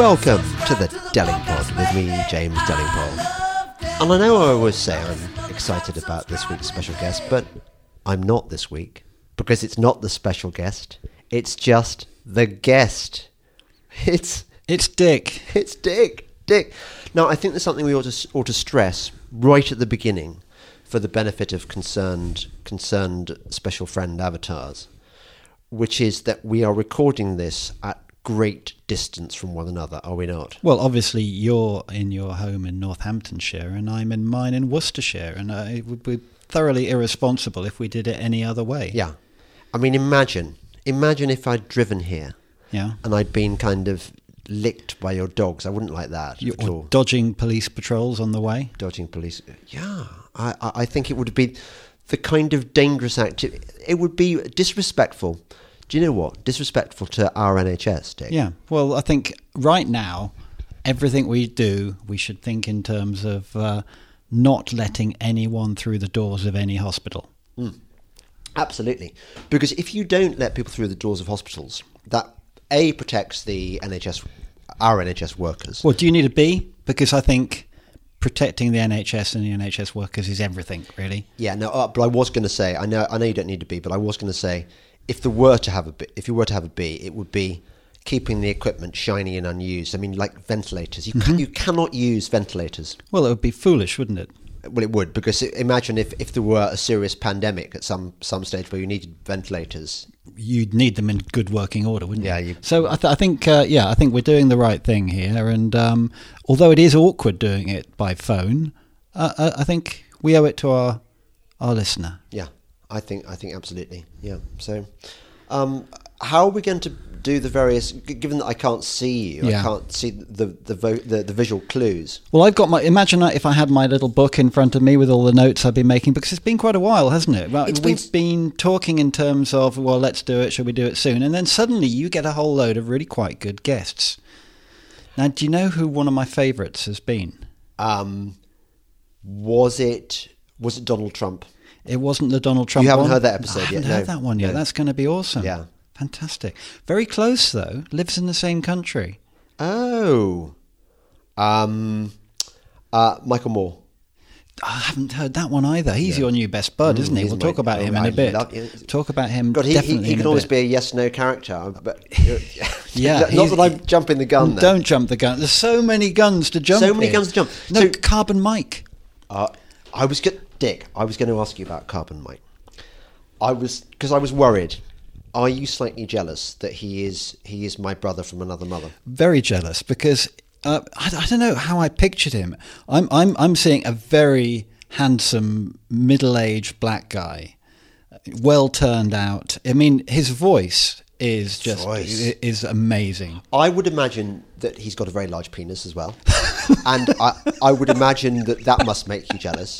Welcome to the Delingpod with me, James Delingpole. And I know I always say I'm excited about this week's special guest, but I'm not this week because it's not the special guest. It's just the guest. It's It's Dick. it's Dick. Dick. Now, I think there's something we ought to, ought to stress right at the beginning for the benefit of concerned concerned special friend avatars, which is that we are recording this at great distance from one another, are we not? Well, obviously, you're in your home in Northamptonshire, and I'm in mine in Worcestershire, and uh, it would be thoroughly irresponsible if we did it any other way. Yeah. I mean, imagine, imagine if I'd driven here Yeah. and I'd been kind of licked by your dogs. I wouldn't like that You, at all. dodging police patrols on the way. dodging police. Yeah, I, I I think it would be the kind of dangerous activity. It would be disrespectful. Do you know what? Disrespectful to our NHS, Dick. Yeah. Well, I think right now, everything we do, we should think in terms of uh, not letting anyone through the doors of any hospital. Absolutely. Because if you don't let people through the doors of hospitals, that A protects the NHS, our NHS workers. Well, do you need a B? Because I think protecting the NHS and the NHS workers is everything, really. Yeah, no, uh, but I was going to say, I know, I know you don't need a B, but I was going to say, if there were to have a B, if you were to have a B, it would be keeping the equipment shiny and unused. I mean, like ventilators. You Mm-hmm. ca- you cannot use ventilators. Well, it would be foolish, wouldn't it? Well, it would because imagine if, if there were a serious pandemic at some some stage where you needed ventilators. you'd need them in good working order, wouldn't Yeah, you? you- So I, th- I think, uh, yeah, I think we're doing the right thing here. And um, although it is awkward doing it by phone, uh, I, I think we owe it to our our listener. Yeah, I think I think absolutely. Yeah. So, um, how are we going to do the various? Given that I can't see you, I can't see the the, vo- the the visual clues. Well, I've got my. Imagine if I had my little book in front of me with all the notes I've been making, because it's been quite a while, hasn't it? Well, It's been We've s- been talking in terms of, well, let's do it. Should we do it soon? And then suddenly you get a whole load of really quite good guests. Now, do you know who one of my favourites has been? Um, was it was it Donald Trump? It wasn't the Donald Trump. You haven't one? heard that episode I haven't yet, heard no. that one yet. No. That's going to be awesome. Yeah. fantastic. Very close though. Lives in the same country. Oh, um, uh, Michael Moore. I haven't heard that one either. He's your new best bud, isn't he? Mm, he's We'll talk about him in a bit. Talk about him. God, he, he, definitely he in can always bit. be a yes no character, but Yeah, not that I'm jumping the gun. There. Don't jump the gun. There's so many guns to jump. So many here. guns to jump. No, So- Carbon Mike. Uh, I was go- Dick. I was going to ask you about Carbon Mike. I was because I was worried. Are you slightly jealous that he is he is my brother from another mother? very jealous because uh, I, I don't know how I pictured him. I'm I'm I'm seeing a very handsome middle-aged black guy, well turned out. I mean, his voice is just Voice. i- is amazing. I would imagine that he's got a very large penis as well, and I, I would imagine that that must make you jealous,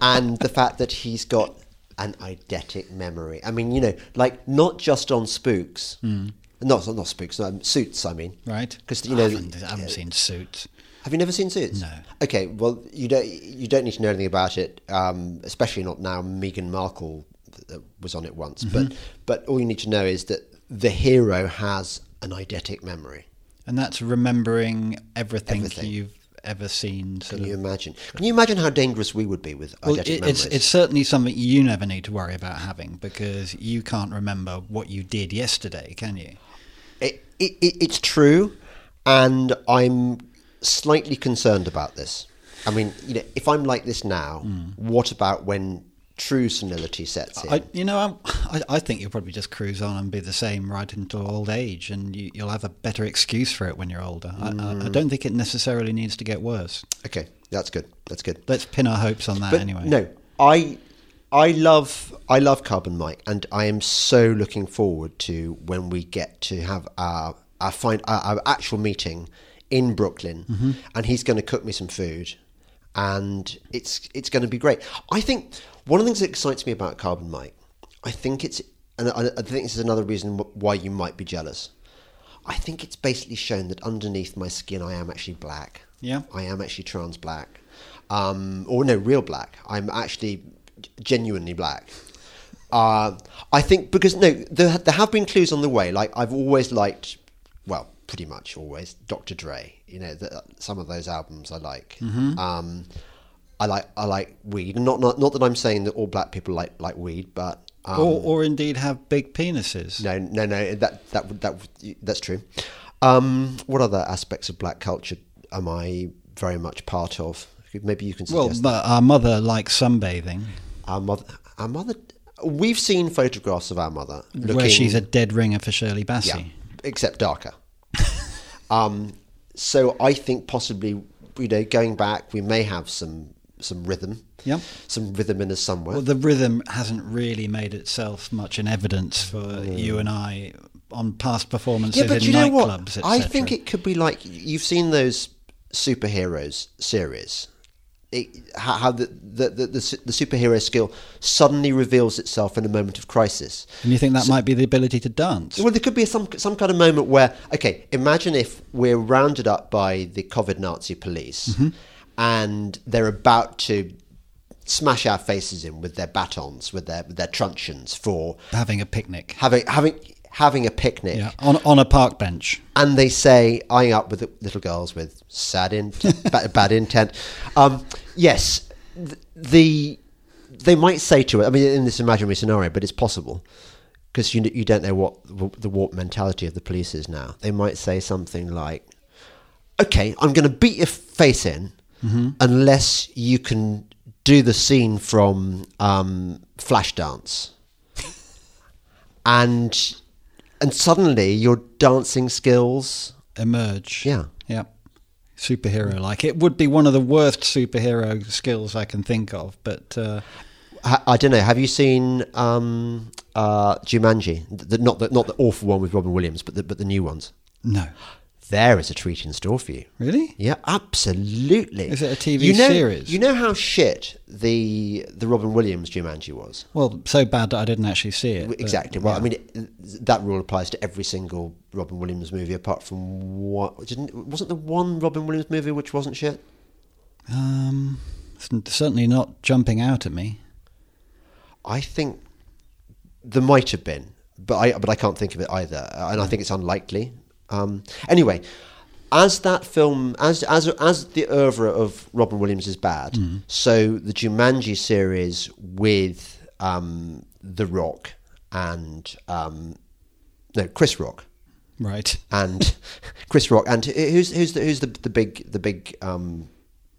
and the fact that he's got an eidetic memory. I mean, you know, like not just on spooks, not not spooks, um, suits. I mean, Right? Because you know, I haven't, I haven't seen Suits. Have you never seen Suits? No. Okay, well, you don't you don't need to know anything about it, um, especially not now. Meghan Markle uh, was on it once, Mm-hmm. but but all you need to know is that the hero has an eidetic memory. And that's remembering everything, Everything. you've ever seen. Can you imagine? Can you imagine how dangerous we would be with Well, eidetic it, memories? it's it's certainly something you never need to worry about having because you can't remember what you did yesterday, can you? It, it, it, it's true, and I'm slightly concerned about this. I mean, you know, if I'm like this now, hmm. what about when true senility sets in? I, you know, I'm, I, I think you'll probably just cruise on and be the same right into old age, and you, you'll have a better excuse for it when you're older. I, I, I Mm. don't think it necessarily needs to get worse. okay, that's good. That's good. Let's pin our hopes on that But anyway. no, I I love I love Carbon Mike, and I am so looking forward to when we get to have our our find our, our actual meeting in Brooklyn, Mm-hmm. and he's going to cook me some food, and it's it's going to be great. I think one of the things that excites me about Carbon Mike, I think it's and I I think this is another reason why you might be jealous. I think it's basically shown that underneath my skin, I am actually black. Yeah. I am actually trans black, um, or no, real black. I'm actually genuinely black. Uh, I think because no, there, there have been clues on the way. Like I've always liked, well, pretty much always. Dr. Dre, you know, the, some of those albums I like. Mm-hmm. Um, I like I like weed. Not not not that I'm saying that all black people like like weed, but um, or, or indeed have big penises. no, no, no. That that that that's true. Um, what other aspects of black culture am I very much part of? Maybe you can Well, suggest. but our mother likes sunbathing, our mother, our mother. We've seen photographs of our mother looking, where she's a dead ringer for Shirley Bassey. yeah, except darker. um, so I think possibly, you know, going back, we may have some some rhythm. Yep. Some rhythm in us somewhere. Well, the rhythm hasn't really made itself much in evidence for you and I on past performances yeah, but in you know what? I think it could be like you've seen those superheroes series. It, how, the, the, the, the, superhero skill suddenly reveals itself in a moment of crisis. And you think that might be the ability to dance? Well, there could be some some kind of moment where, okay, imagine if we're rounded up by the COVID Nazi police, Mm-hmm. And they're about to smash our faces in with their batons, with their with their truncheons for Having a picnic. having having having a picnic, Yeah, on, on a park bench. and they say eyeing up with the little girls with sad intent, bad, bad intent. Um, yes, th- the they might say to it. I mean, in this imaginary scenario, but it's possible because you you don't know what the, the warped mentality of the police is now. They might say something like, "Okay, I'm going to beat your face in unless you can do the scene from um, Flashdance." and and suddenly your dancing skills Emerge. Yeah. Yeah. Superhero like. It would be one of the worst superhero skills I can think of, but uh, I, I don't know. Have you seen um, uh, Jumanji? The, not the not the awful one with Robin Williams, but the, but the new ones. no. There is a treat in store for you. Really? Yeah, absolutely. Is it a TV you know, series? You know how shit the the Robin Williams Jumanji was. Well, so bad that I didn't actually see it. but, Exactly. Well, I mean, it, that rule applies to every single Robin Williams movie, apart from what didn't wasn't the one Robin Williams movie which wasn't shit. Um, certainly not jumping out at me. I think there might have been, but I but I can't think of it either, and I think it's unlikely. Um, anyway, as that film, as as as the oeuvre of Robin Williams is bad, so the Jumanji series with um, The Rock and um, no Chris Rock Right. and Chris Rock and who's who's the who's the the big the big um,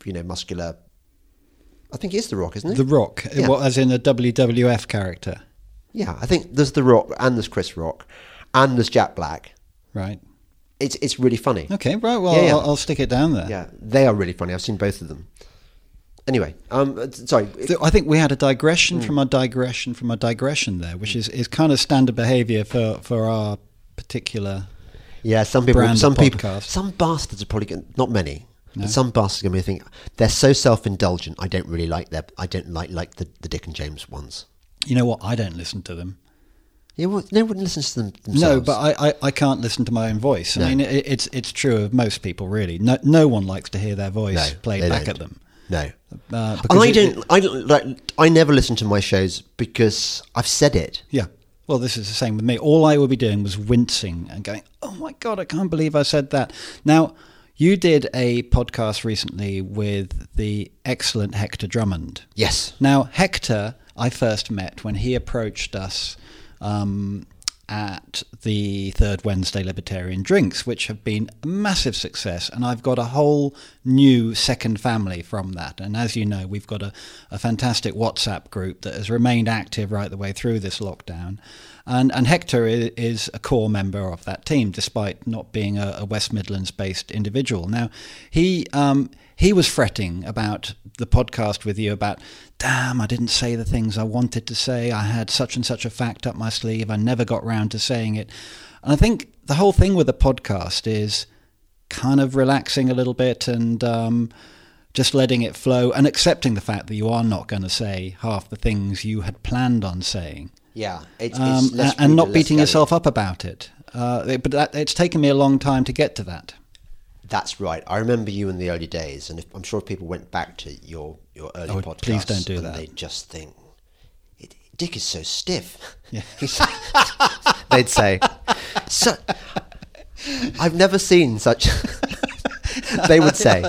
you know muscular. I think it's The Rock, isn't it? The Rock, Yeah. what, as in a WWF character. Yeah, I think there's The Rock and there's Chris Rock and there's Jack Black. Right. It's it's really funny. Okay, right. Well, Yeah, yeah. I'll, I'll stick it down there. Yeah, they are really funny. I've seen both of them. Anyway, um, sorry. So I think we had a digression Hmm. from a digression from a digression there, which is, is kind of standard behaviour for, for our particular. Yeah, some people, some people, some bastards are probably going not many. But some bastards are going to think they're so self-indulgent. I don't really like their. I don't like like the, the Dick and James ones. You know what? I don't listen to them. No one listens to them themselves. No, but I, I, I can't listen to my own voice. I mean, it, it's it's true of most people, really. No, no one likes to hear their voice No, played back don't. at them. no. Uh, And I it- don't. I don't like. I never listen to my shows because I've said it. Yeah. Well, this is the same with me. All I would be doing was wincing and going, "Oh my god, I can't believe I said that." Now, you did a podcast recently with the excellent Hector Drummond. Yes. Now, Hector, I first met when he approached us um, at the Third Wednesday Libertarian Drinks, which have been a massive success. And I've got a whole new second family from that. And as you know, we've got a, a fantastic WhatsApp group that has remained active right the way through this lockdown. And, and Hector is a core member of that team, despite not being a, a West Midlands based individual. Now, he um, he was fretting about the podcast with you about, damn, I didn't say the things I wanted to say. I had such and such a fact up my sleeve. I never got round to saying it. And I think the whole thing with the podcast is kind of relaxing a little bit and um, just letting it flow and accepting the fact that you are not going to say half the things you had planned on saying. Yeah. It's, Um, it's less and not beating yourself up about it. Uh, it- but that, it's taken me a long time to get to that. That's right. I remember you in the early days, and if, I'm sure if people went back to your your early Oh, podcasts, please don't do and that. They'd just think, it, "Dick is so stiff." Yeah. They'd say, so, I've never seen such. they would say.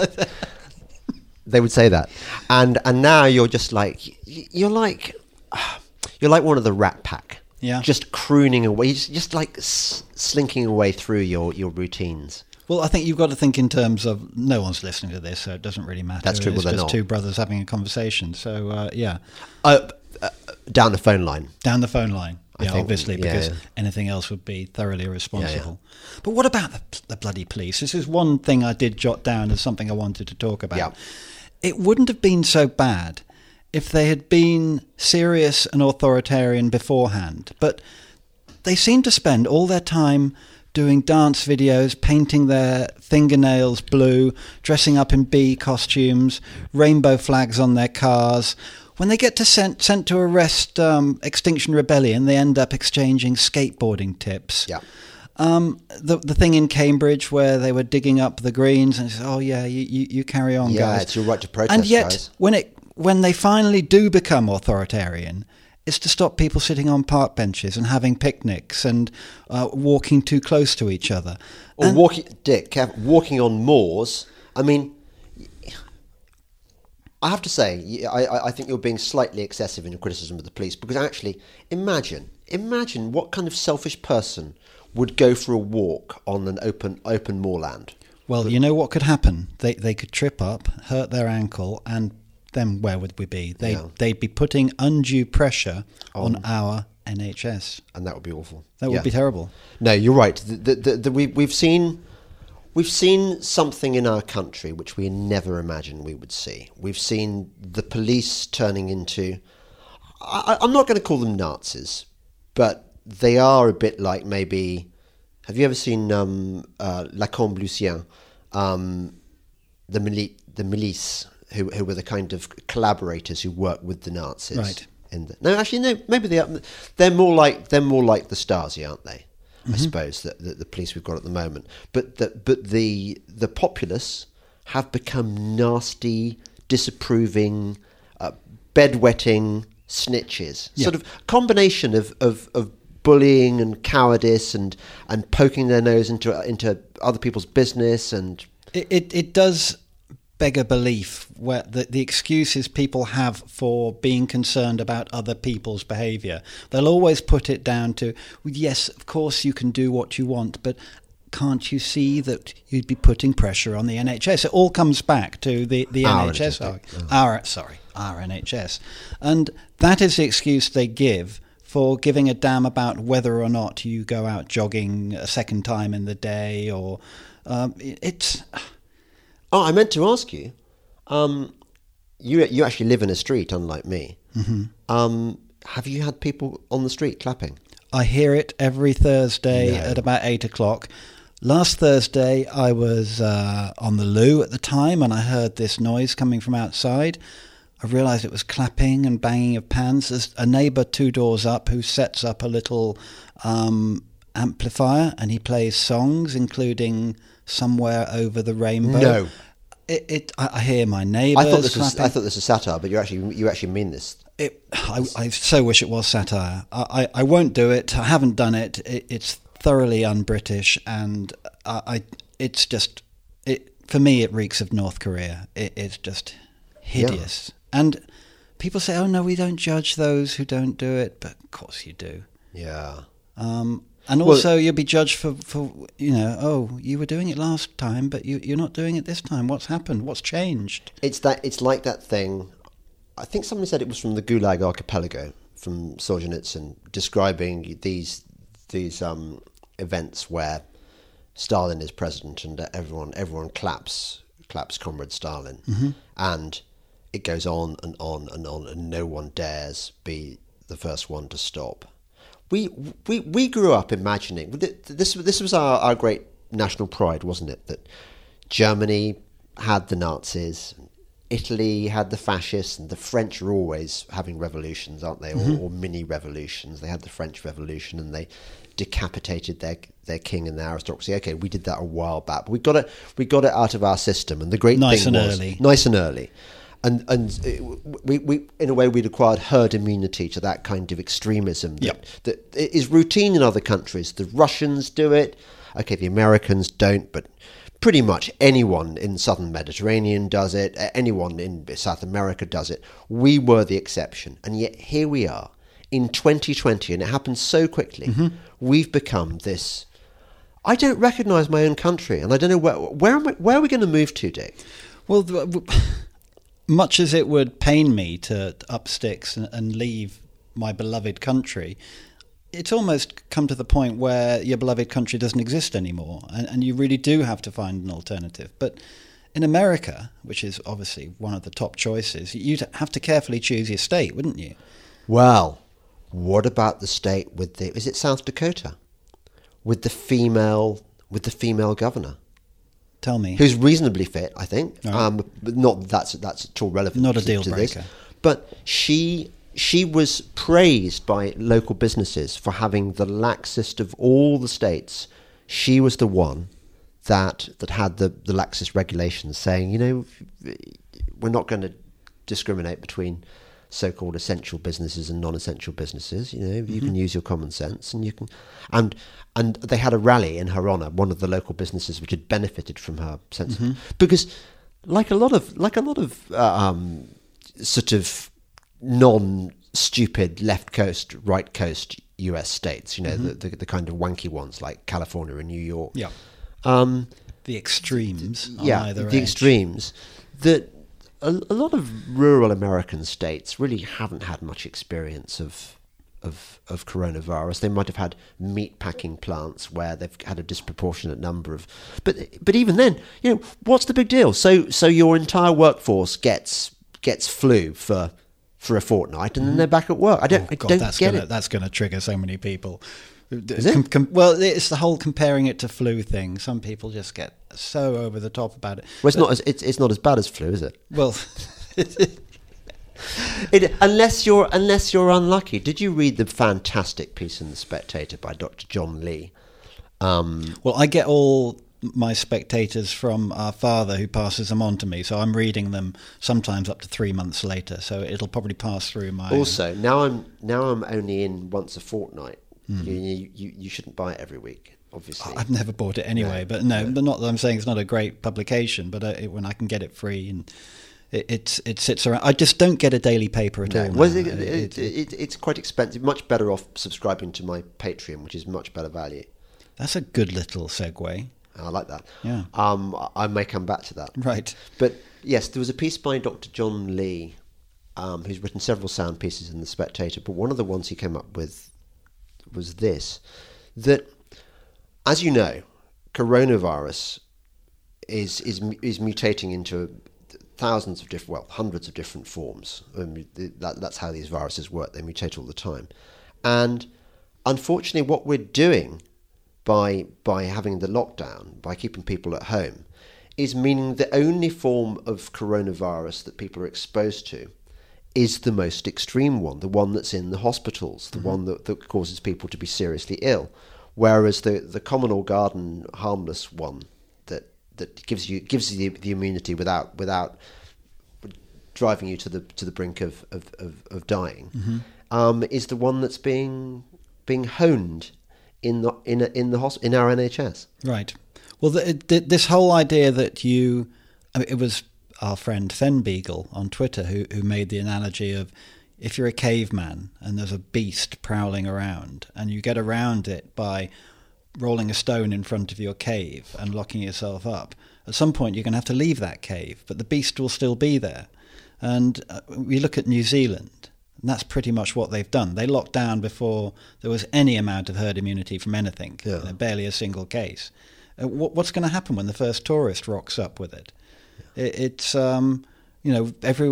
They would say that, and and now you're just like you're like you're like one of the Rat Pack. Yeah. Just crooning away, just, just like s- slinking away through your your routines. Well, I think you've got to think in terms of no one's listening to this, so it doesn't really matter. That's true, It's well, just not. two brothers having a conversation. So uh, yeah, Uh, uh, down the phone line. down the phone line. I Yeah, think- obviously, yeah, because yeah. anything else would be thoroughly irresponsible. But what about the, the bloody police? This is one thing I did jot down as something I wanted to talk about. Yeah. It wouldn't have been so bad if they had been serious and authoritarian beforehand, but they seem to spend all their time doing dance videos, painting their fingernails blue, dressing up in bee costumes, rainbow flags on their cars. When they get to sent, sent to arrest um, Extinction Rebellion, they end up exchanging skateboarding tips. Yeah. Um, the the thing in Cambridge where they were digging up the greens and says, "Oh yeah, you, you, you carry on, Yeah, guys." it's your right to protest, And yet, guys. when it when they finally do become authoritarian, it's to stop people sitting on park benches and having picnics and uh, walking too close to each other. Or And- walking, Dick, walking on moors. I mean, I have to say, I think you're being slightly excessive in your criticism of the police because actually, imagine, imagine what kind of selfish person would go for a walk on an open open moorland. well, you know what could happen? They they could trip up, hurt their ankle, and then where would we be? They Yeah. they'd be putting undue pressure on our NHS. and that would be awful. That would be terrible. No, you're right. The, the, the, the, we, we've seen we've seen something in our country which we never imagined we would see. We've seen the police turning into. I, I'm not going to call them Nazis, but they are a bit like maybe. Have you ever seen um, uh, Lacombe Lucien, um, the mili- the milice, who who were the kind of collaborators who worked with the Nazis? Right. In the, no, actually, no. Maybe they are. They're more like they're more like the Stasi, aren't they? Mm-hmm. I suppose that the, the police we've got at the moment. But the, but the the populace have become nasty, disapproving, uh, bedwetting snitches. Yeah. Sort of combination of, of, of bullying and cowardice and, and poking their nose into into other people's business and It, it, it does beg a belief where the, the excuses people have for being concerned about other people's behaviour. They'll always put it down to, well, yes, of course you can do what you want, but can't you see that you'd be putting pressure on the NHS? It all comes back to the, the Our NHS. NHS, arg- Our, sorry, our NHS. And that is the excuse they give for giving a damn about whether or not you go out jogging a second time in the day or um, it's Oh, I meant to ask you. Um, you you actually live in a street, unlike me. Mm-hmm. Um, have you had people on the street clapping? I hear it every Thursday No. at about eight o'clock. Last Thursday, I was uh, on the loo at the time, and I heard this noise coming from outside. I realised it was clapping and banging of pans. There's a neighbour two doors up who sets up a little um, amplifier, and he plays songs, including "Somewhere Over the Rainbow." No. It, it I, I hear my neighbours I thought this was clapping. I thought this was satire, but you actually you actually mean this. It, I, I so wish it was satire. I, I, I won't do it. I haven't done it. it it's thoroughly un-British, and I, I it's just it for me. It reeks of North Korea. It, it's just hideous. And people say, "Oh no, we don't judge those who don't do it," but of course you do. Yeah. Um, and Well- also, you'll be judged for, for you know, oh, you were doing it last time, but you, you're not doing it this time. What's happened? What's changed? It's that. It's like that thing. I think somebody said it was from the Gulag Archipelago from Solzhenitsyn, describing these these um, events where Stalin is president and everyone everyone claps claps Comrade Stalin, and it goes on and on and on, and no one dares be the first one to stop. We we we grew up imagining this. This was our, our great national pride, wasn't it? That Germany had the Nazis, Italy had the fascists, and the French are always having revolutions, aren't they? Or, mm-hmm. or mini revolutions. They had the French Revolution, and they decapitated their their king and their aristocracy. Okay, we did that a while back, but we got it we got it out of our system. And the great Nice thing and was early. nice and early. And and uh, we, we in a way we'd acquired herd immunity to that kind of extremism that, Yep. that is routine in other countries. The Russians do it. okay, the Americans don't, but pretty much anyone in southern Mediterranean does it. Anyone in South America does it. We were the exception, and yet here we are in 2020, and it happened so quickly. We've become this. I don't recognise my own country, and I don't know where where am I, where are we going to move to, Dick? Well, th- w- much as it would pain me to up sticks and, leave my beloved country, it's almost come to the point where your beloved country doesn't exist anymore, and, and you really do have to find an alternative. But in America, which is obviously one of the top choices, you'd have to carefully choose your state, wouldn't you? Well, what about the state with the is it South Dakota with the female with the female governor Tell me. who's reasonably fit, I think. Right. Um, but not that's that's at all relevant. Not a deal to this. breaker. But she she was praised by local businesses for having the laxest of all the states. She was the one that that had the the laxest regulations, saying, you know, we're not going to discriminate between so-called essential businesses and non-essential businesses. You know, you Mm-hmm. can use your common sense, and you can, and and they had a rally in her honour. One of the local businesses which had benefited from her sense, Mm-hmm. because like a lot of like a lot of uh, um, sort of non-stupid left coast, right coast U.S. states. You know, the, the the kind of wanky ones like California and New York. Mm-hmm. Yeah. Um, The extremes on yeah, the edge. extremes that a, a lot of rural American states really haven't had much experience of of of coronavirus. They might have had meat packing plants where they've had a disproportionate number of, but but even then, you know, what's the big deal? So so your entire workforce gets gets flu for for a fortnight and then mm-hmm. they're back at work. I don't Oh, I don't that's get gonna, it. That's going to trigger so many people. Is it? Com- com- well, it's the whole comparing it to flu thing. Some people just get so over the top about it. Well, it's not as it's, it's not as bad as flu, is it? Well, It, unless you're unless you're unlucky. Did you read the fantastic piece in the Spectator by Dr. John Lee? Um, well, I get all my spectators from our father who passes them on to me. So I'm reading them sometimes up to three months later. So it'll probably pass through my. also, now I'm now I'm only in once a fortnight. Hmm. You, you you shouldn't buy it every week, obviously. I've never bought it anyway, but no, but not that I'm saying it's not a great publication, but uh, it, when I can get it free and it, it's it sits around. I just don't get a daily paper at No. all. Well, it, it, It- it, it's quite expensive. Much better off subscribing to my Patreon, which is much better value. that's a good little segue, I like that. Yeah. Um, I- I may come back to that. right? But yes, there was a piece by Dr. John Lee, um, who's written several sound pieces in The Spectator, but one of the ones he came up with was this that, as you know, coronavirus is, is, is mutating into thousands of different, well, hundreds of different forms. That, that's how these viruses work, they mutate all the time. And unfortunately, what we're doing by by having the lockdown, by keeping people at home, is meaning the only form of coronavirus that people are exposed to is the most extreme one, the one that's in the hospitals, the one that, that causes people to be seriously ill. Whereas the, the common or garden harmless one that, that gives you gives you the, the immunity without without driving you to the to the brink of of, of, of dying um, is the one that's being being honed in the in a, in the hos- in our NHS. Right. Well, the, it, this whole idea that you, I mean, it was our friend Fen Beagle on Twitter who, who made the analogy of if you're a caveman and there's a beast prowling around and you get around it by rolling a stone in front of your cave and locking yourself up, at some point you're going to have to leave that cave, but the beast will still be there. And uh, we look at New Zealand, and that's pretty much what they've done. They locked down before there was any amount of herd immunity from anything, Yeah. you know, barely a single case. Uh, what, what's going to happen when the first tourist rocks up with it? It it's um, you know every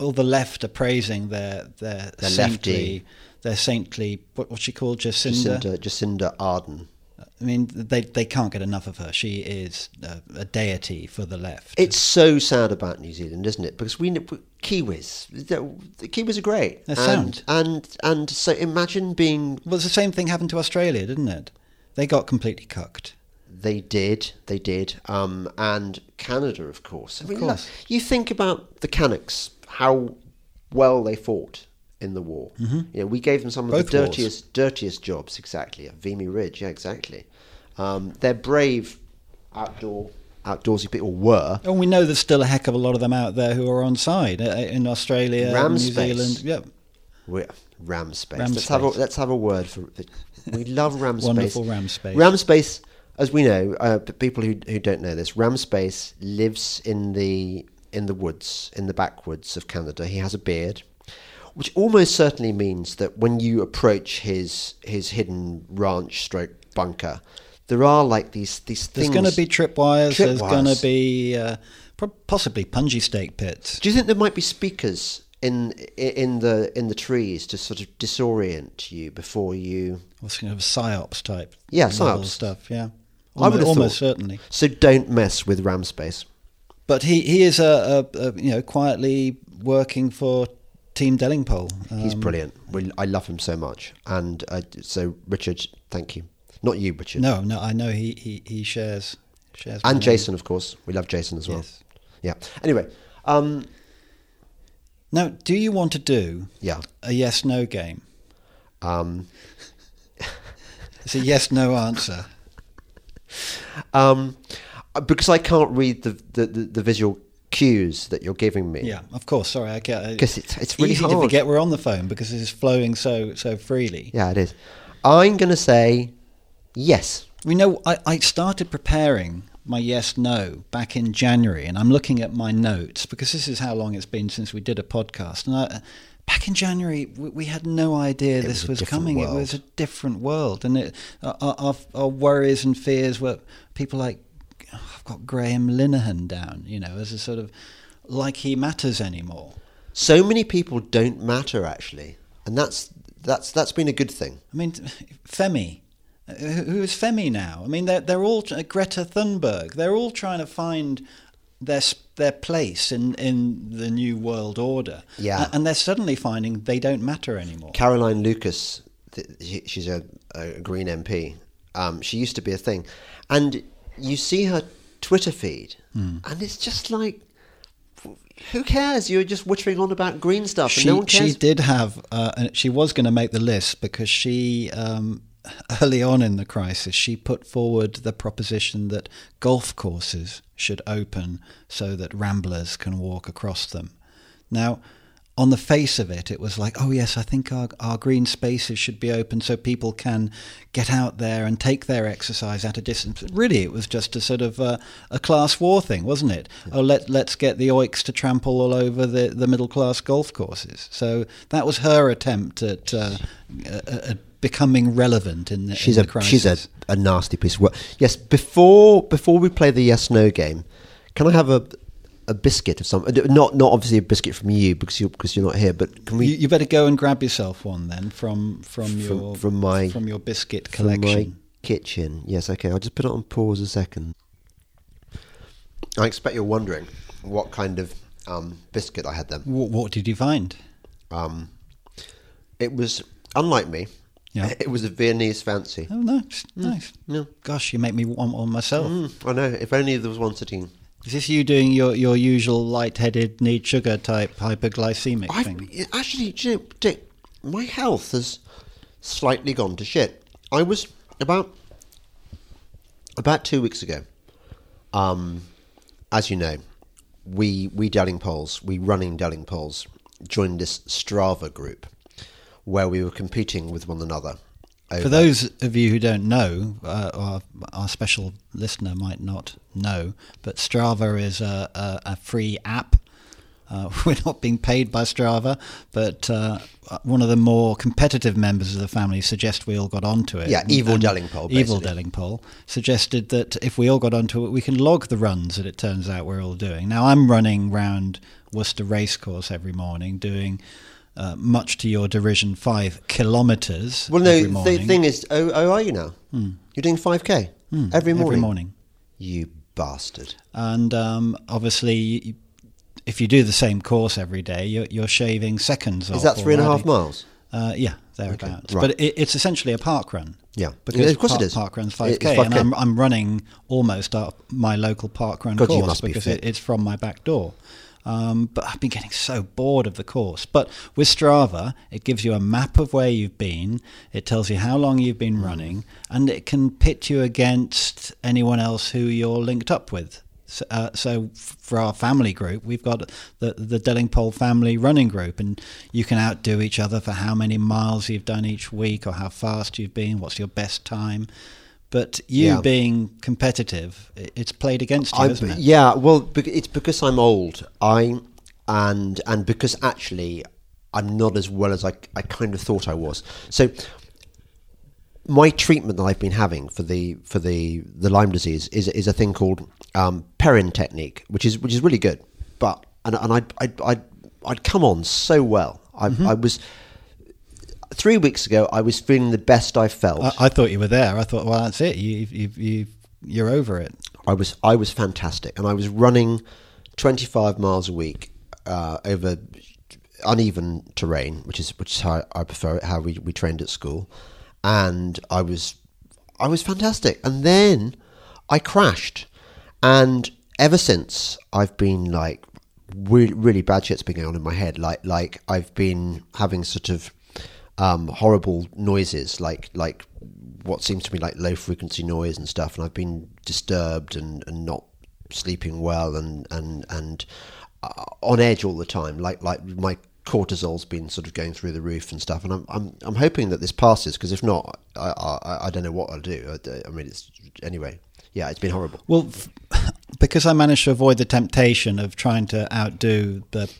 all the left are praising their their Their saintly lefty. their saintly what what's she called Jacinda. Jacinda, Jacinda Ardern. I mean they they can't get enough of her. She is a, a deity for the left. It's so sad about New Zealand, isn't it? Because we Kiwis, the the Kiwis are great. They're and, sound. and and so imagine being well, it's the same thing happened to Australia, didn't it? They got completely cucked. They did, they did, um, and Canada, of course. I Of mean, course. look, you think about the Canucks, how well they fought in the war. You know, we gave them some of Mm-hmm. Both the wars. dirtiest, dirtiest jobs. Exactly, at Vimy Ridge. Yeah, exactly. Um, they're brave outdoor outdoorsy people were. And we know there's still a heck of a lot of them out there who are on side uh, in Australia, Ram New space. Zealand. Yep. We're, ram space. Ram let's have a space. let's have a word for it. We love ram space. Wonderful ram space. Ram space, as we know, uh, people who who don't know this, ram space lives in the in the woods, in the backwoods of Canada. He has a beard, which almost certainly means that when you approach his his hidden ranch stroke bunker, there are like these these things. There's going to be tripwires. There's going to be uh, possibly punji stake pits. Do you think there might be speakers in in the in the trees to sort of disorient you before you? What's kind of psyops type? Yeah, psyops. stuff. Yeah, I would have almost thought. certainly. So don't mess with ram space. But he, he is a, a, a you know quietly working for Team Delingpole. He's Um, brilliant. We, I love him so much. And uh, so Richard, thank you. Not you, Richard. No, no, I know he he, he shares shares. And name. Jason, of course. We love Jason as well. Yes. Yeah. Anyway, um, Now, do you want to do yeah. a yes no game? Um, It's a yes no answer. um, because I can't read the, the, the, the visual cues that you're giving me. Yeah, of course. Sorry, I get it. 'Cause it's- it's really easy to hard. forget we're on the phone because it is flowing so so freely. Yeah, it is. I'm going to say yes. We know I, I started preparing my yes no back in January, and I'm looking at my notes because this is how long it's been since we did a podcast. And I, back in January, we, we had no idea this was was, coming. world. It was a different world, and it, our, our, our worries and fears were people like oh, I've got Graham Linehan down, you know, as a sort of like he matters anymore. So many people don't matter, actually. And that's, that's, that's been a good thing. I mean, Femi. Uh, Who is Femi now? I mean, they're they're all Greta Thunberg. They're all trying to find their s- their place in, in the new world order. Yeah. And they're suddenly finding they don't matter anymore. Caroline Lucas, she's a, a Green MP. Um, she used to be a thing, and you see her Twitter feed, Hmm. and it's just like, who cares? You're just wittering on about green stuff, and she no one cares. she did have uh, she was going to make the list because she um, early on in the crisis she put forward the proposition that golf courses should open so that ramblers can walk across them. Now, on the face of it, it was like, oh yes, I think our our green spaces should be open so people can get out there and take their exercise at a distance. But really, it was just a sort of uh, a class war thing, wasn't it? Oh, let let's get the oiks to trample all over the the middle class golf courses. So that was her attempt at, uh, at becoming relevant in the, she's in a the she's a, a nasty piece of work. Yes, before before we play the yes no game, can I have a a biscuit of some? uh, Not not obviously a biscuit from you because you because you're not here, but can we you, you better go and grab yourself one then from from From- your from my- from your biscuit collection. kitchen? Yes, okay. I'll just put it on pause a second. I expect you're wondering what kind of um, biscuit I had then. What, what did you find? Um, it was unlike me. Yeah. It was a Viennese fancy. Oh, nice, nice. Yeah. Gosh, you make me want one myself. Mm, I know. If only there was one sitting. Is this you doing your, your usual light-headed, need sugar type hyperglycemic I've thing? actually, you know, Dick, my health has slightly gone to shit. I was about about two weeks ago. Um, as you know, we we Delingpoles, we running Delingpoles, joined this Strava group where we were competing with one another. For those of you who don't know, uh, our, our special listener might not know, but Strava is a, a, a free app. Uh, we're not being paid by Strava, but uh, one of the more competitive members of the family suggested we all got onto it. Yeah, evil Delingpole, Evil. Delingpole suggested that if we all got onto it, we can log the runs that it turns out we're all doing. Now, I'm running round Worcester Racecourse every morning, doing uh, much to your derision five kilometres. well, no, the thing is, oh, oh, are you now? You're doing five k Hmm, every morning. Every morning. You bastard. And um, obviously, you- if you do the same course every day, you're, you're shaving seconds. Is that three and a half already. miles? Uh, yeah, thereabouts. right. But it, it's essentially a park run. Yeah. because Yeah, of course it park, is. Park run's It- five it's k, and 5K. I'm, I'm running almost up my local park run God, course because it, it's from my back door. Um, but I've been getting so bored of the course. But with Strava, it gives you a map of where you've been. It tells you how long you've been running, and it can pit you against anyone else who you're linked up with. So, uh, so for our family group, we've got the the Delingpole family running group, and you can outdo each other for how many miles you've done each week, or how fast you've been, what's your best time. But you Yeah. being competitive, it's played against you, I, isn't it? Yeah, well, it's because I'm old. I and and because actually I'm not as well as I, I kind of thought I was. So my treatment that I've been having for the for the the Lyme disease is is a thing called um, Perrin technique, which is which is really good. But and and I'd I'd I'd, I'd come on so well. I, I was three weeks ago. I was feeling the best I felt. I, I thought you were there. I thought, well, that's it. You, you, you, you're over it. I was I was fantastic, and I was running 25 miles a week uh, over uneven terrain, which is which is how I prefer it, how we, we trained at school, and I was I was fantastic, and then I crashed, and ever since I've been like really really bad shit's been going on in my head, like like I've been having sort of um, horrible noises, like like what seems to be like low frequency noise and stuff, and I've been disturbed and, and not sleeping well and and and uh, on edge all the time. Like like my cortisol's been sort of going through the roof and stuff, and I'm I'm I'm hoping that this passes because if not, I, I I don't know what I'll do. I, I mean, it's anyway. Yeah, it's been horrible. Well, because I managed to avoid the temptation of trying to outdo the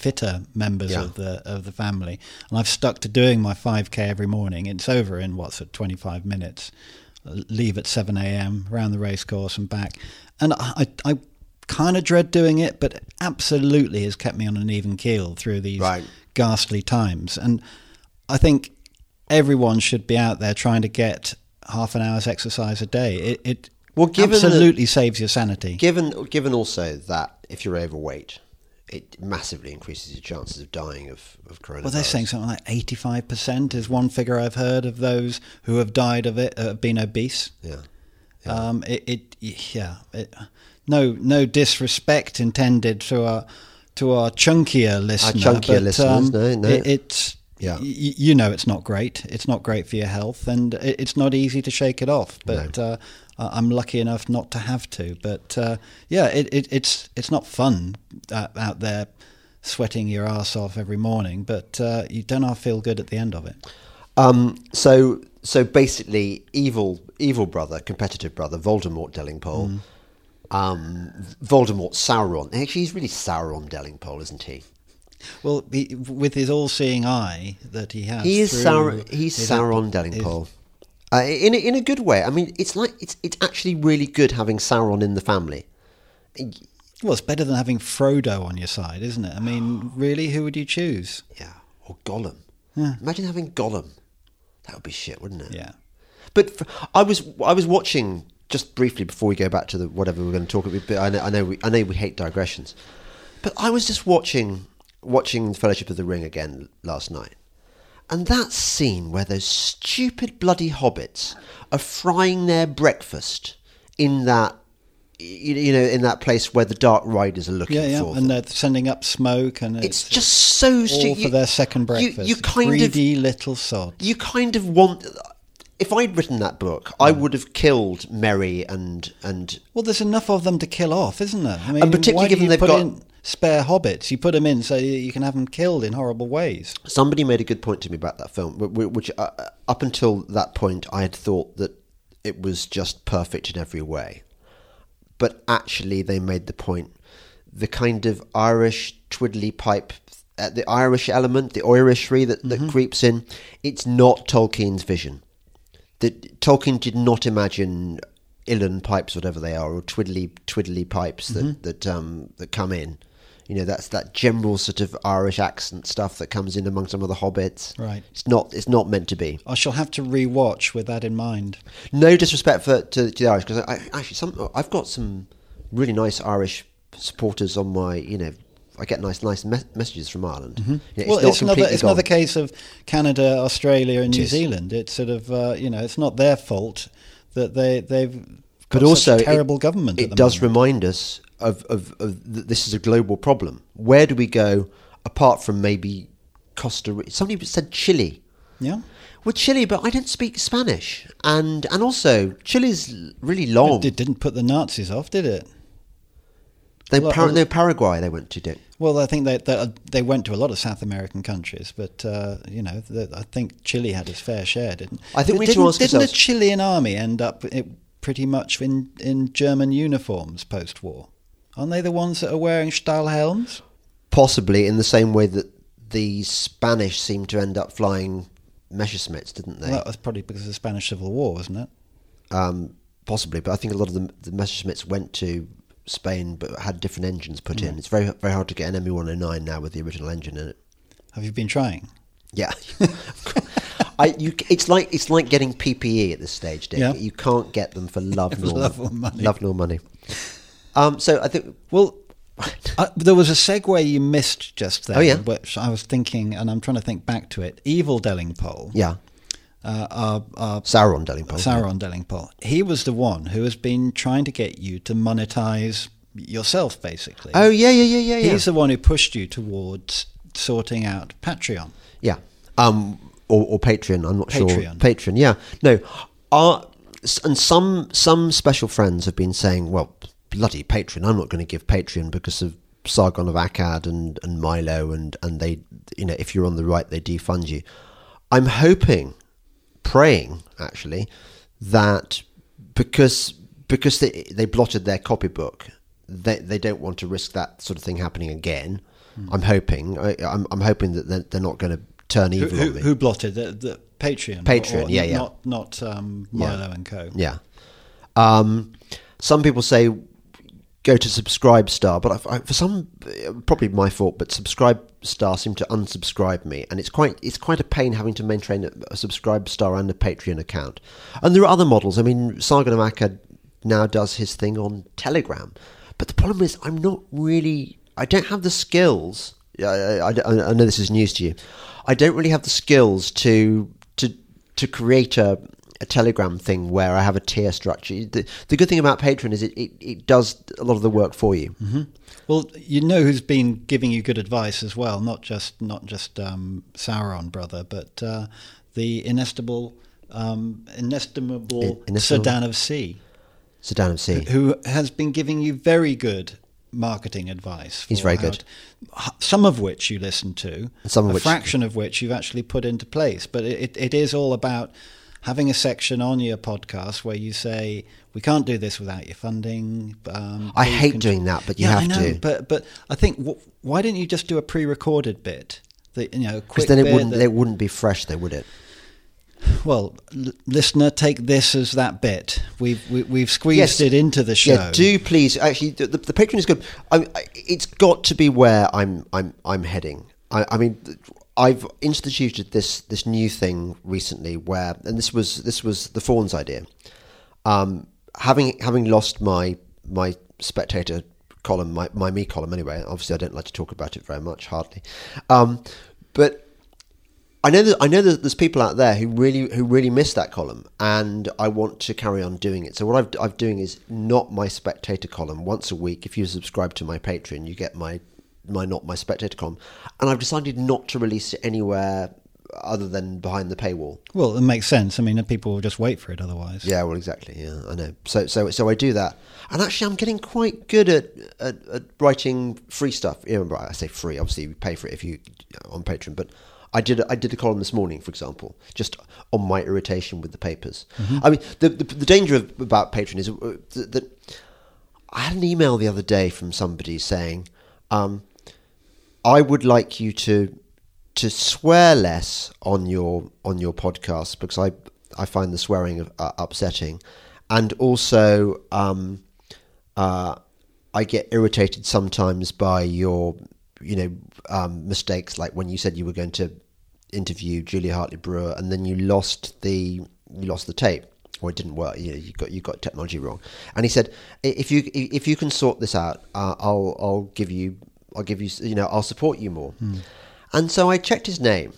fitter members Yeah. of the of the family, and I've stuck to doing my 5k every morning. It's over in what's at 25 minutes. Uh, leave at 7 a.m. around the racecourse and back, and I, I, I kind of dread doing it, but absolutely has kept me on an even keel through these Right. ghastly times. And I think everyone should be out there trying to get half an hour's exercise a day. It, it Well, given absolutely saves your sanity. Given given also that if you're overweight, it massively increases your chances of dying of of coronavirus. Well, they're saying something like 85% is one figure I've heard of those who have died of it, uh, been obese. yeah. Um, it, it, yeah, it, no, no disrespect intended to our to our chunkier listener. chunkier but, listeners, um, no, no. It, it's Yeah. y- you know it's not great. It's not great for your health, and it, it's not easy to shake it off. But uh, I- I'm lucky enough not to have to. But uh, yeah, it, it, it's it's not fun uh, out there sweating your ass off every morning, but uh, you don't half feel good at the end of it. Um, so so basically, evil evil brother, competitive brother, Voldemort Delingpole. Mm. Um, Voldemort Sauron. Actually, he's really Sauron Delingpole, isn't he? Well, he, with his all-seeing eye that he has, He is Sauron. He's Sauron Dellingpole. Uh, in a, in a good way. I mean, it's like it's it's actually really good having Sauron in the family. Well, it's better than having Frodo on your side, isn't it? I mean, really, who would you choose? Yeah, or Gollum. Yeah. Imagine having Gollum. That would be shit, wouldn't it? Yeah. But f I was I was watching just briefly before we go back to the whatever we're going to talk about. But I know I know we, I know we hate digressions. But I was just watching watching Fellowship of the Ring again last night, and that scene where those stupid bloody hobbits are frying their breakfast in that you know in that place where the Dark Riders are looking Yeah, yeah, for them. and they're sending up smoke, and It's it's, just so all stupid. for their second breakfast. You, you kind Greedy of little sod. you kind of want. If I'd written that book, I would have killed Merry and and Well, there's enough of them to kill off, isn't there? I mean, And particularly given they've got- in spare hobbits? You put them in so you can have them killed in horrible ways. somebody made a good point to me about that film, wh- wh- which uh, up until that point I had thought that it was just perfect in every way, but actually they made the point. The kind of Irish twiddly pipe, uh, the Irish element, the Irishry that, that creeps in, it's not Tolkien's vision. That Tolkien did not imagine uilleann pipes, whatever they are, or twiddly twiddly pipes that that um, that come in. You know, that's that general sort of Irish accent stuff that comes in among some of the hobbits. Right. It's not. It's not meant to be. I shall have to re-watch with that in mind. No disrespect for to, to the Irish, because I, I actually some I've got some really nice Irish supporters on my. You know, I get nice nice me- messages from Ireland. You know, well, not it's another completely another case of Canada, Australia, and New is. Zealand. It's sort of uh, you know it's not their fault that they they've but got also terrible government. It at the does moment. remind us of, of, of this is a global problem. Where do we go apart from maybe Costa Rica? Somebody said Chile. Yeah. Well, Chile, but I don't speak Spanish, and and also Chile's really long. It didn't put the Nazis off, did it? they, Well, Par- well- no, Paraguay they went to do. Well, I think they they, they went to a lot of South American countries, but uh, you know, the, I think Chile had its fair share, didn't? I think But we didn't, didn't ourselves- the Chilean army end up pretty much in in German uniforms post-war? Aren't they the ones that are wearing Stahlhelms? Possibly in the same way that the Spanish seemed to end up flying Messerschmitts, didn't they? Well, that was probably because of the Spanish Civil War, wasn't it? um, possibly, but I think a lot of the, the Messerschmitts went to Spain, but had different engines put in. It's very very hard to get an ME109 now with the original engine in it. Have you been trying? Yeah, I you it's like it's like getting PPE at this stage, Dick. Yeah. You can't get them for love nor love or money. Love nor money. Um, so I think Well, uh, there was a segue you missed just there. Oh, yeah? Which I was thinking, and I'm trying to think back to it. Evil Delingpole, yeah, uh, our, our Sauron Delingpole. Sauron Delingpole, he was the one who has been trying to get you to monetize yourself, basically. Oh yeah, yeah, yeah, yeah, yeah. He's the one who pushed you towards sorting out Patreon. Yeah. Um, or, or Patreon. I'm not sure. Patreon. Patreon. Yeah. No. Our, and some some special friends have been saying, well, bloody Patreon. I'm not going to give Patreon because of Sargon of Akkad and, and Milo and and they, you know, if you're on the right, they defund you. I'm hoping, praying actually, that because because they they blotted their copybook, they they don't want to risk that sort of thing happening again. I'm hoping. I, I'm I'm hoping that they're, they're not going to turn evil who, me. who blotted the, the Patreon? Patreon, or yeah, yeah. Not, not um, Yeah. Milo and Co. Yeah. Um, some people say go to Subscribe Star, but I, I, for some, probably my fault, but Subscribe Star seem to unsubscribe me, and it's quite it's quite a pain having to maintain a, Subscribe Star and a Patreon account. And there are other models. I mean, Sargon now does his thing on Telegram, but the problem is I'm not really. I don't have the skills. I, I I know this is news to you. I don't really have the skills to to to create a, a Telegram thing where I have a tier structure. The, the good thing about Patreon is it, it, it does a lot of the work for you. Well, you know who's been giving you good advice as well, not just not just um, Sauron, brother, but uh, the inestimable, um, inestimable In- inestimable- Sir Dan of C, Sedan of Sea. who has been giving you very good marketing advice. He's very good. to- some of which you listen to, Some of a which- fraction of which you've actually put into place. But it, it is all about having a section on your podcast where you say we can't do this without your funding. Um, I hate con-" doing that, but you yeah, have I know, to. But but I think wh- why didn't you just do a pre-recorded bit? That you know, Because then it wouldn't that- it wouldn't be fresh, though, would it? well, l- listener, take this as that bit. We've we, we've squeezed Yes. it into the show. Yeah, do please. Actually, the, the, the Patreon is good. I, I, it's got to be where I'm I'm I'm heading. I, I mean, I've instituted this this new thing recently where, and this was this was the Fawns idea. Um, having having lost my my spectator column, my, my me column anyway. Obviously, I don't like to talk about it very much, hardly. Um, but I know that I know that there's people out there who really who really miss that column, and I want to carry on doing it. So what I've I'm doing is not my spectator column once a week. If you subscribe to my Patreon, you get my my not my spectator column, and I've decided not to release it anywhere other than behind the paywall. Well, it makes sense. I mean, people will just wait for it otherwise. Yeah, well, exactly. Yeah, I know. So, so, so I do that, and actually, I'm getting quite good at at, at writing free stuff. You know, I say free. Obviously, you pay for it if you on Patreon. But I did I did a column this morning, for example, just on my irritation with the papers. I mean, the, the the danger of, about Patreon is uh, that, that I had an email the other day from somebody saying, um, "I would like you to." to swear less on your on your podcast because I I find the swearing uh, upsetting, and also um, uh, I get irritated sometimes by your you know um, mistakes like when you said you were going to interview Julia Hartley Brewer and then you lost the you lost the tape or it didn't work. You know, you got you got technology wrong. And he said, if you if you can sort this out, uh, I'll I'll give you I'll give you you know I'll support you more. Hmm. And so I checked his name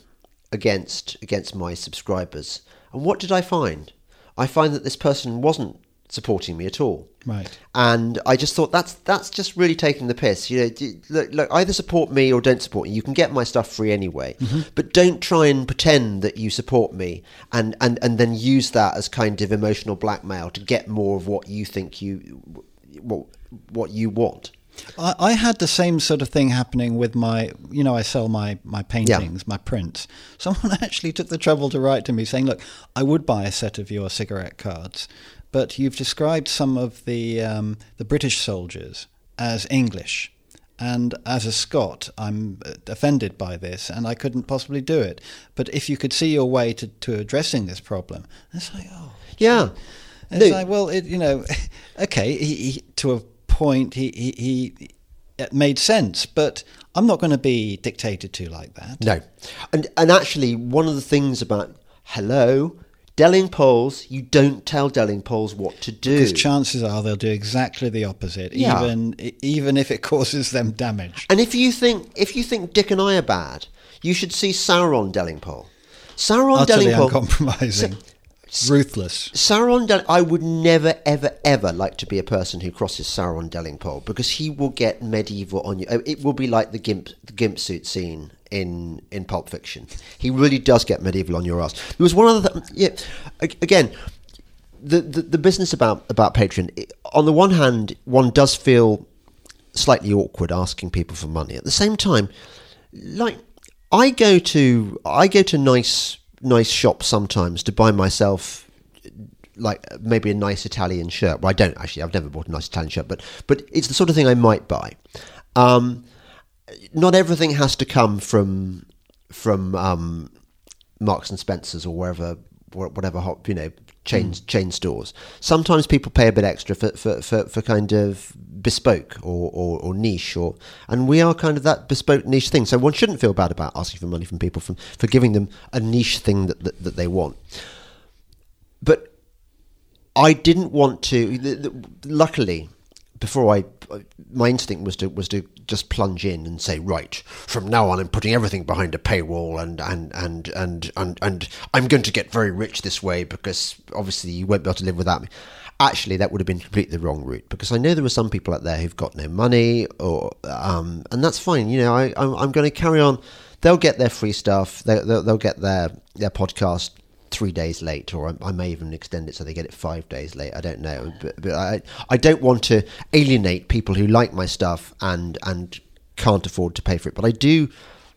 against against my subscribers, and what did I find? I find that this person wasn't supporting me at all. Right. And I just thought that's that's just really taking the piss. You know, look, look, either support me or don't support me. You can get my stuff free anyway, mm-hmm. but don't try and pretend that you support me and, and, and then use that as kind of emotional blackmail to get more of what you think you what what you want. I, I had the same sort of thing happening with my, you know, I sell my, my paintings, my prints. Someone actually took the trouble to write to me saying, look, I would buy a set of your cigarette cards, but you've described some of the, um, the British soldiers as English. And as a Scot, I'm offended by this, and I couldn't possibly do it. But if you could see your way to, to addressing this problem, it's like, oh, Yeah. it's No. like, well, it, you know, okay, he, he, to a point, he, he, he it made sense, but I'm not going to be dictated to like that. No, and and actually, one of the things about hello, Delingpoles, you don't tell Delingpoles what to do. Because chances are they'll do exactly the opposite, Yeah. even even if it causes them damage. and if you think if you think Dick and I are bad, you should see Sauron Delingpole. Sauron Utterly Delingpole. uncompromising, ruthless. Sauron Del- I would never, ever, ever like to be a person who crosses Sauron Delingpole because he will get medieval on you. Oh, It will be like the gimp, the gimp suit scene in in Pulp Fiction. He really does get medieval on your ass. There was one other, th- yeah. Again, the, the the business about about Patreon. it- On the one hand, one does feel slightly awkward asking people for money. At the same time, like I go to I go to nice nice shops sometimes to buy myself like maybe a nice Italian shirt. Well, I don't actually. I've never bought a nice Italian shirt, but but it's the sort of thing I might buy. Um, not everything has to come from from um, Marks and Spencers or wherever whatever you know chain chain stores. Sometimes people pay a bit extra for for, for, for kind of bespoke or, or, or niche or and we are kind of that bespoke niche thing. So one shouldn't feel bad about asking for money from people from for giving them a niche thing that, that, that they want. But I didn't want to. The, the, luckily, before I, my instinct was to was to just plunge in and say, right, from now on, I'm putting everything behind a paywall, and and and and and, and I'm going to get very rich this way because obviously you won't be able to live without me. Actually, that would have been completely the wrong route because I know there are some people out there who've got no money, or um, and that's fine. You know, I I'm, I'm going to carry on. They'll get their free stuff. They, they'll, they'll get their their podcast three days late, or I, I may even extend it so they get it five days late. I don't know, but, but I I don't want to alienate people who like my stuff and and can't afford to pay for it. But I do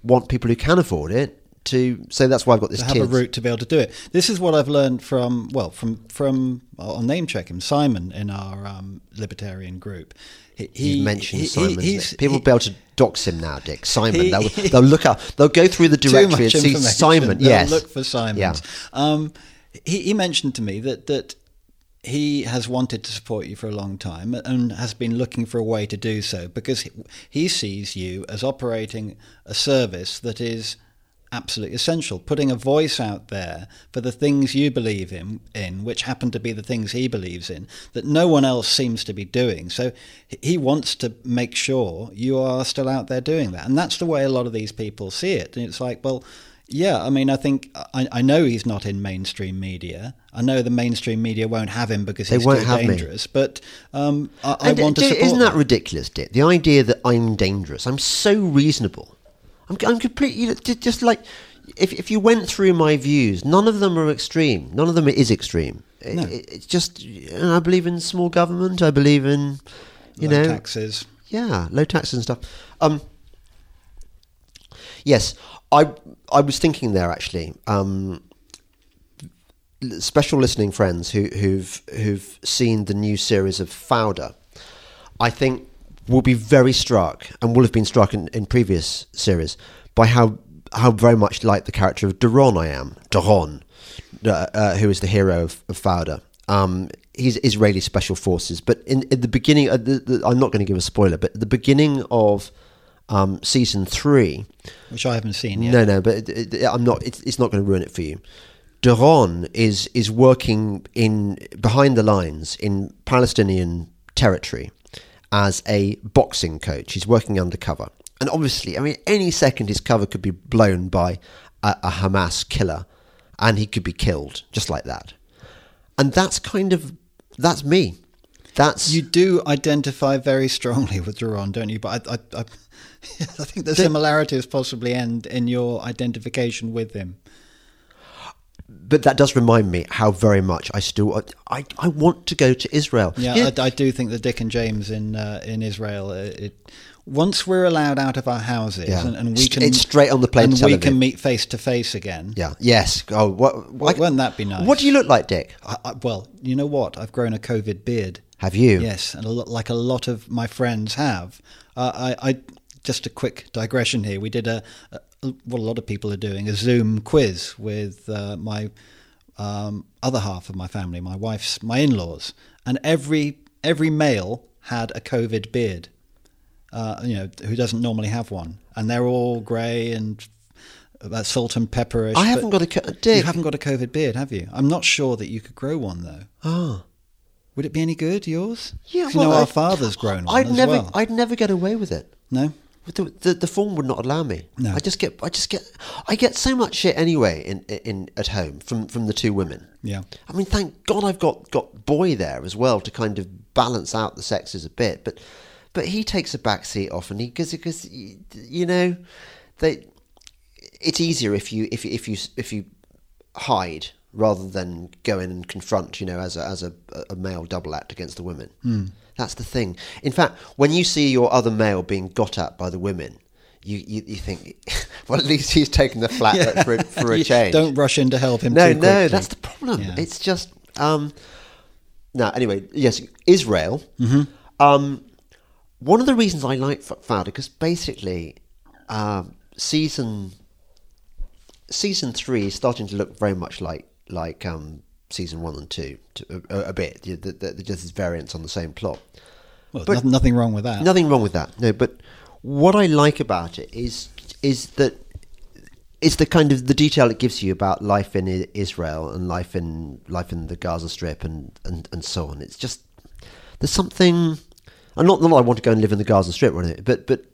want people who can afford it to. So that's why I've got this to have tier. a route to be able to do it. This is what I've learned from well from from I'll name check him Simon in our um, libertarian group. He, mentioned he- Simon. he's- People he- will be able to dox him now, Dick. Simon. He- they'll, they'll look up. They'll go through the directory and see. Simon. They'll yes. look for Simon. Yeah. Um, he, he mentioned to me that that he has wanted to support you for a long time and has been looking for a way to do so because he, he sees you as operating a service that is absolutely essential, putting a voice out there for the things you believe in, in which happen to be the things he believes in, that no one else seems to be doing. So he wants to make sure you are still out there doing that. And that's the way a lot of these people see it. And it's like, well, yeah, I mean, I think I, I know he's not in mainstream media. I know the mainstream media won't have him because They he's won't too have me. dangerous. But um, I, I want to support. Isn't that them. ridiculous, Dick? The idea that I'm dangerous. I'm so reasonable. I'm, I'm completely you know, ju- just like if if you went through my views, none of them are extreme. None of them is extreme. No. it- it's just I believe in small government. I believe in you Low know taxes. yeah, low taxes and stuff. Um, yes, I I was thinking there actually. Um, special listening friends who, who've who've seen the new series of Fauda, I think will be very struck and will have been struck in, in previous series by how how very much like the character of Doron I am. Doron, uh, uh, who is the hero of, of Fauda. Um, he's Israeli special forces, but in, in the beginning, uh, the, the, I'm not going to give a spoiler, but at the beginning of um, season three, which I haven't seen yet. no, no, but it, it, I'm not. It's, it's not going to ruin it for you. Doron is is working in behind the lines in Palestinian territory as a boxing coach. He's working undercover, and obviously, I mean, any second his cover could be blown by a, a Hamas killer, and he could be killed just like that. And that's kind of that's me. That's You do identify very strongly with Doron, don't you? But I, I, I, I think the similarities possibly end in your identification with him. But that does remind me how very much I still I, I want to go to Israel. Yeah, know, I, I do think that Dick and James in uh, in Israel. uh, It, once we're allowed out of our houses Yeah. and, and we can, it's straight on the plane and we can meet face to face again. yeah. Yes. Oh, what? what Wouldn't that be nice? What do you look like, Dick? I, I, well, you know what? I've grown a COVID beard. Have you? Yes, and a lot, like a lot of my friends have. Uh, I, I just a quick digression here. We did a what a lot of people are doing a Zoom quiz with uh, my um, other half of my family, my wife's, my in-laws, and every every male had a COVID beard. Uh, you know, who doesn't normally have one, and they're all grey and uh, salt and pepperish. I haven't got a co- Dick. You haven't got a COVID beard, have you? I'm not sure that you could grow one though. Oh. Would it be any good, yours? Yeah, 'Cause you well, know, I- our father's grown one I'd never, well. I'd never get away with it. no, The, the, the form would not allow me. No. I just get, I just get, I get so much shit anyway in, in at home from, from the two women. Yeah. I mean, thank God I've got, got boy there as well to kind of balance out the sexes a bit. But, but he takes a back seat often. He because because you know, they, it's easier if you if you if you if you hide rather than go in and confront, you know, as a, as a, a male double act against the women. Hmm. That's the thing. In fact, when you see your other male being got at by the women, you, you, you think, well, at least he's taken the flat for, for a change. Don't rush in to help him. no, no, quickly. that's the problem. Yeah. It's just, um, now, anyway, yes, Israel. Mm-hmm. Um, one of the reasons I like Fauda, because basically, um, season season three is starting to look very much like like um, season one and two, to, a, a bit. The, the, the, just this variants on the same plot. Well, but- nothing, nothing wrong with that. Nothing wrong with that. No, but what I like about it is is that it's the kind of the detail it gives you about life in Israel and life in life in the Gaza Strip and and, and so on. It's just there's something. And not that I want to go and live in the Gaza Strip or anything, but but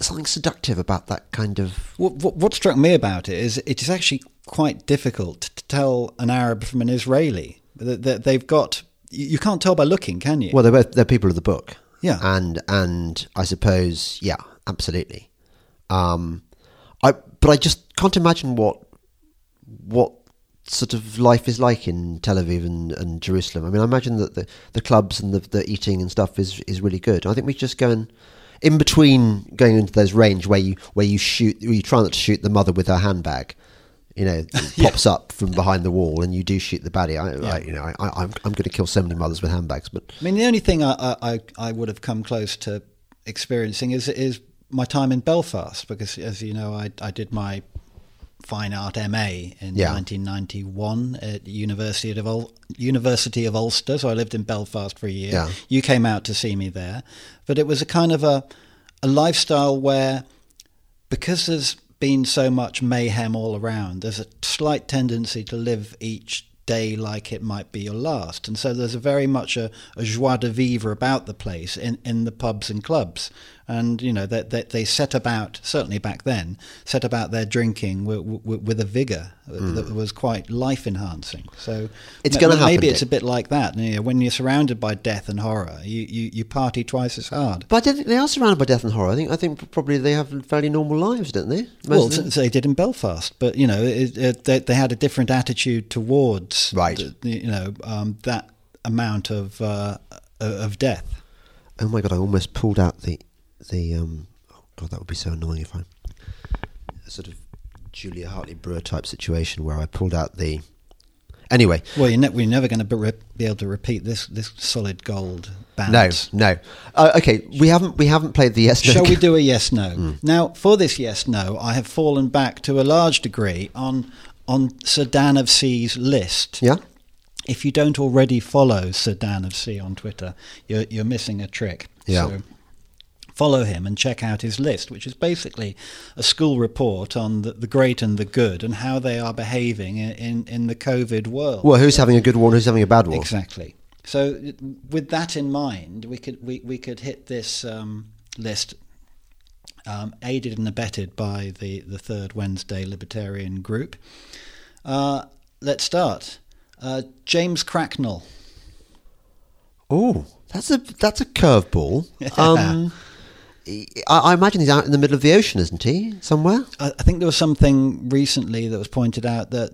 something seductive about that kind of. What, what, what struck me about it is it is actually quite difficult to tell an Arab from an Israeli. That they've got you you can't tell by looking, can you? Well, they're both they're people of the book. Yeah. and and I suppose yeah, absolutely. Um, I but I just can't imagine what what sort of life is like in Tel Aviv and, and Jerusalem. I mean, I imagine that the, the clubs and the, the eating and stuff is is really good. I think we just go and in between going into those range where you where you shoot where you try not to shoot the mother with her handbag. You know, it pops up from behind the wall, and you do shoot the baddie. I, I you know, I, I, I'm I'm going to kill so many mothers with handbags, but I mean, the only thing I, I, I- I would have come close to experiencing is is my time in Belfast because, as you know, I, I did my fine art MA in Yeah. 1991 at University of Ul- University of Ulster. So I lived in Belfast for a year. Yeah. You came out to see me there, but it was a kind of a a lifestyle where because there's been so much mayhem all around, there's a slight tendency to live each day like it might be your last. And so there's a very much a, a joie de vivre about the place in, in the pubs and clubs. And, you know, that they, they set about, certainly back then, set about their drinking with, with, with a vigour hmm. that was quite life enhancing. So. It's ma- gonna ma- Maybe it's a bit like that. You know, when you're surrounded by death and horror, you, you, you party twice as hard. But I don't think they are surrounded by death and horror. I think I think probably they have fairly normal lives, don't they? Most Well, they did in Belfast, but you know, it, it, they, they had a different attitude towards, Right. the- the- you know, um, that amount of uh, of death. oh my god! I almost pulled out the the. Um, oh god, that would be so annoying if I sort of Julia Hartley Brewer type situation where I pulled out the. Anyway, Well, you're, ne- we're never going to be, re- be able to repeat this this solid gold band. no, no. Uh, okay, we haven't we haven't played the yes no. Shall we do a yes no? Hmm. Now, for this yes no, I have fallen back to a large degree on on Sir Dan of C's list. Yeah. If you don't already follow Sir Dan of C on Twitter, you're, you're missing a trick. Yeah. So follow him and check out his list, which is basically a school report on the, the great and the good and how they are behaving in, in, in the COVID world. Well, who's having a good and who's having a bad war? Exactly. So, with that in mind, we could we, we could hit this um, list, um, aided and abetted by the the Third Wednesday Libertarian Group. Uh, let's start. Uh, James Cracknell. Oh, that's a that's a curveball. Um, I, I imagine he's out in the middle of the ocean, isn't he? Somewhere. I, I think there was something recently that was pointed out that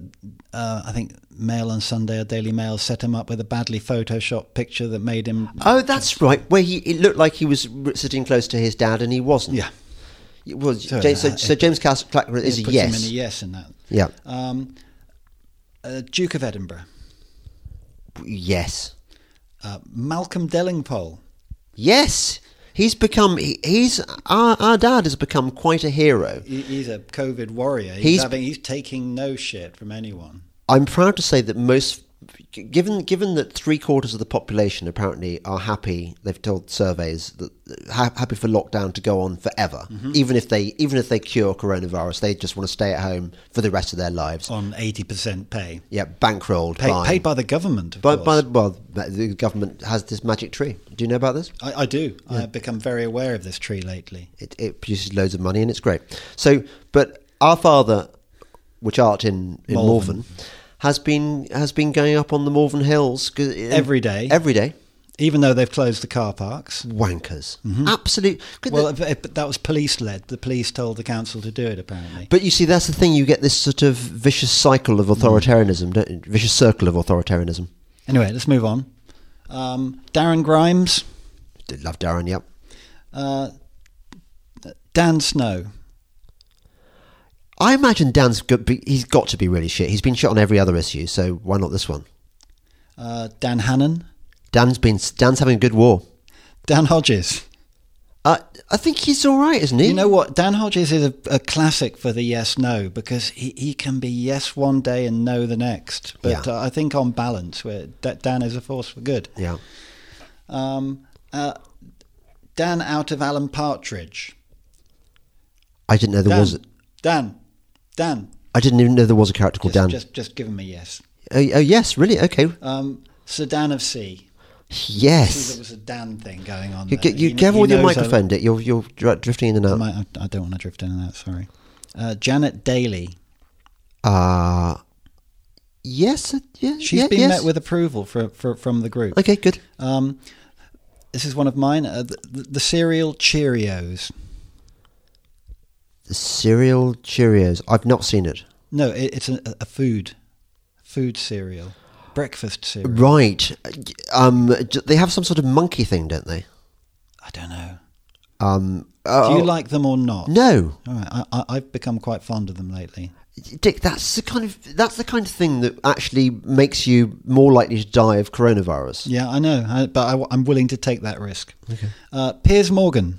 uh, I think Mail on Sunday or Daily Mail set him up with a badly photoshopped picture that made him. Oh, that's right. Where he it looked like he was sitting close to his dad, and he wasn't. Yeah. Well, So, James, so, uh, so James Cas- is a yes. him in a yes in that. Yeah. Um, uh, Duke of Edinburgh, Yes. uh, Malcolm Delingpole. Yes. He's become. He, he's our, our dad has become quite a hero. He, he's a COVID warrior. He's, He's- having, he's taking no shit from anyone. I'm proud to say that most, given given that three quarters of the population apparently are happy, they've told surveys that ha- happy for lockdown to go on forever, Mm-hmm. even if they even if they cure coronavirus, they just want to stay at home for the rest of their lives. On 80% pay. Yeah, bankrolled, Paid, by, paid by the government, of by, by the, well, the government has this magic tree. Do you know about this? I, I do. I've become very aware of this tree lately. It, it produces loads of money and it's great. So, but our father, which art in, in Morven. Morven. Has been has been going up on the Morven Hills Every day. Every day, Even though they've closed the car parks. wankers, absolute. could Well, the- but that was police led. The police told the council to do it, apparently. but you see, that's the thing. You get this sort of vicious cycle of authoritarianism, don't you? Vicious circle of authoritarianism. Anyway, let's move on. Um, Darren Grimes, Did love Darren, yep. uh, Dan Snow. I imagine Dan's got, he's got to be really shit. He's been shit on every other issue, so why not this one? Uh, Dan Hannan. Dan's been Dan's having a good war. Dan Hodges. Uh, I think he's all right, isn't he? You know what? Dan Hodges is a, a classic for the yes no because he, he can be yes one day and no the next. But Yeah. uh, I think on balance, where Dan is a force for good. Yeah. Um, uh, Dan out of Alan Partridge. I didn't know there Dan, was. Dan, Dan. I didn't even know there was a character called Just, Dan. just, just give him a yes. Oh, oh, yes, really? Okay. Um, Sir Dan of C. Yes. there was a Dan thing going on. You, there. get, you He- careful he with your microphone, Dick. You're you're drifting in and out. I, I don't want to drift in and out. Sorry. Uh, Janet Daley. Uh yes, uh, yeah. She's yeah, been yes. met with approval for, for, from the group. Okay, good. Um, this is one of mine. Uh, the, the, the cereal Cheerios. Cereal Cheerios. I've not seen it. No, it, it's a, a food, food cereal, breakfast cereal. Right. Um, they have some sort of monkey thing, don't they? I don't know. Um. Do oh, you like them or not? No, All right, I, I, I've become quite fond of them lately. Dick. That's the kind of that's the kind of thing that actually makes you more likely to die of coronavirus. Yeah, I know, I, but I, am willing to take that risk. Okay. Uh, Piers Morgan.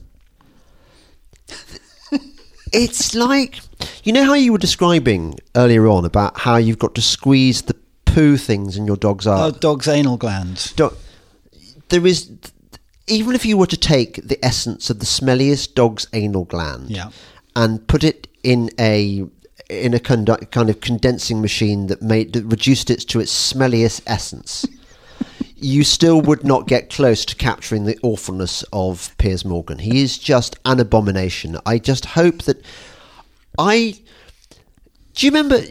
It's like you know how you were describing earlier on about how you've got to squeeze the poo things in your dog's Oh, dog's anal glands. Do- there is even if you were to take the essence of the smelliest dog's anal gland Yeah. and put it in a in a kind of condensing machine that made that reduced it to its smelliest essence you still would not get close to capturing the awfulness of Piers Morgan. He is just an abomination. I just hope that I. Do you remember?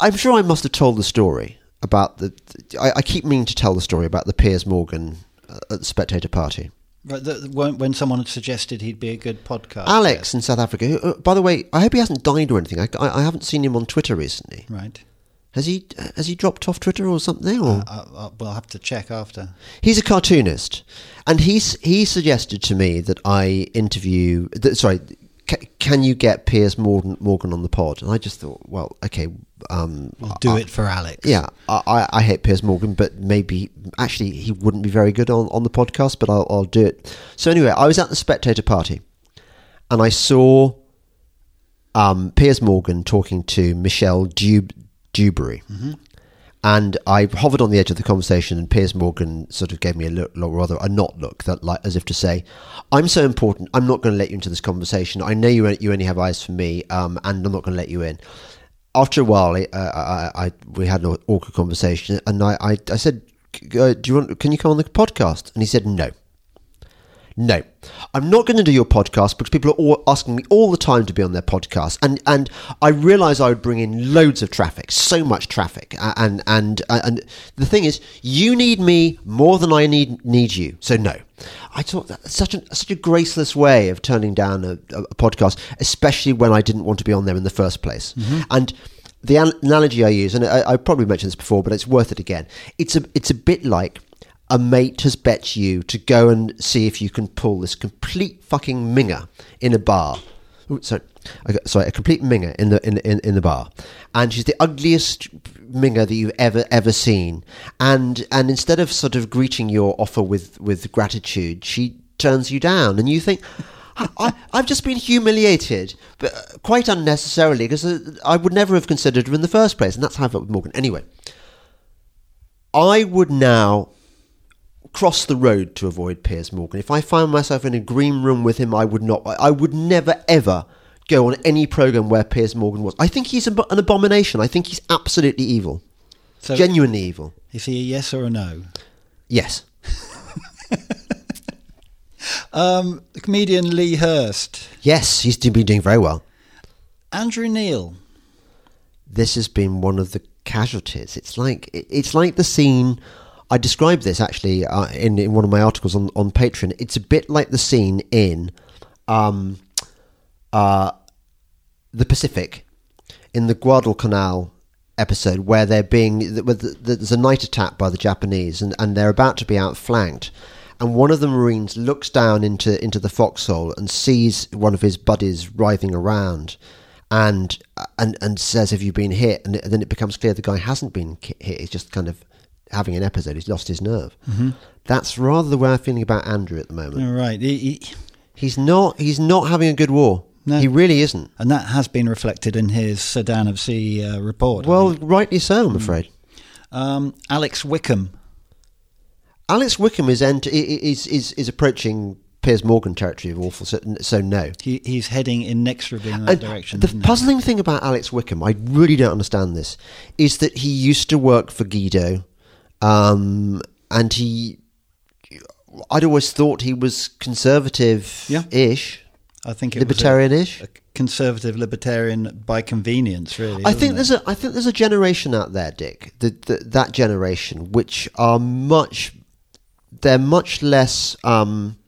I'm sure I must have told the story about the. I, I keep meaning to tell the story about the Piers Morgan uh, at the Spectator Party. Right, the, when, someone had suggested he'd be a good podcast. Alex in South Africa. who, uh, by the way, I hope he hasn't died or anything. I, I, I haven't seen him on Twitter recently. Right. Has he? Has he dropped off Twitter or something? Or I, I, we'll have to check after. He's a cartoonist, and he's he suggested to me that I interview. That, sorry, ca- can you get Piers Morgan, Morgan on the pod? And I just thought, well, okay, um, We'll do I- it for Alex. Yeah, I, I, I hate Piers Morgan, but maybe actually he wouldn't be very good on, on the podcast. But I'll, I'll do it. So anyway, I was at the Spectator party, and I saw um, Piers Morgan talking to Michelle Dub- Dewberry. And I hovered on the edge of the conversation, and Piers Morgan sort of gave me a look, or rather a not look, that like as if to say, "I'm so important. I'm not going to let you into this conversation. I know you you only have eyes for me, um, and I'm not going to let you in." After a while, uh, I, I, we had an awkward conversation, and I, I, I said, "Uh, "Do you want? Can you come on the podcast?" And he said, "No." No, I'm not going to do your podcast because people are all asking me all the time to be on their podcast, and and I realise I would bring in loads of traffic, so much traffic, and and uh, and the thing is, you need me more than I need need you. So no, I thought that's such a such a graceless way of turning down a, a podcast, especially when I didn't want to be on there in the first place, mm-hmm. and. The analogy I use, and I, I probably mentioned this before, but it's worth it again. It's a it's a bit like a mate has bet you to go and see if you can pull this complete fucking minger in a bar. Ooh, sorry, got- sorry, a complete minger in the in, in in the bar, and she's the ugliest minger that you've ever ever seen. And and instead of sort of greeting your offer with with gratitude, she turns you down, and you think. I, I've just been humiliated, but uh, quite unnecessarily, because uh, I would never have considered her in the first place, and that's how I felt with Morgan. Anyway, I would now cross the road to avoid Piers Morgan. If I found myself in a green room with him, I would not. I would never ever go on any program where Piers Morgan was. I think he's an abomination. I think he's absolutely evil, So genuinely evil. is he a yes or a no? Yes. Um, the comedian Lee Hurst, Yes, he's been doing very well. Andrew Neil. This has been one of the casualties. It's like it's like the scene. I described this actually uh, in in one of my articles on on Patreon. It's a bit like the scene in um, uh, the Pacific in the Guadalcanal episode where they're being there's a night attack by the Japanese and, and they're about to be outflanked. And one of the Marines looks down into into the foxhole and sees one of his buddies writhing around and and and says have you been hit? And then it becomes clear the guy hasn't been hit. He's just kind of having an episode he's lost his nerve that's rather the way I'm feeling about Andrew at the moment All right, he, he, he's not he's not having a good war No. he really isn't and that has been reflected in his Sir Dan of C uh, report. Well rightly so I'm afraid um, Alex Wickham. Alex Wickham is ent- is is is approaching Piers Morgan territory of awful. So, so no. He, he's heading inexorably in that And direction. the isn't he? puzzling thing about Alex Wickham, I really don't understand this, is that he used to work for Guido, um, and he. I'd always thought he was conservative-ish, I think it libertarian-ish. a conservative libertarian by convenience, really. I think it? there's a I think there's a generation out there, Dick, that that, that generation which are much they're much less um,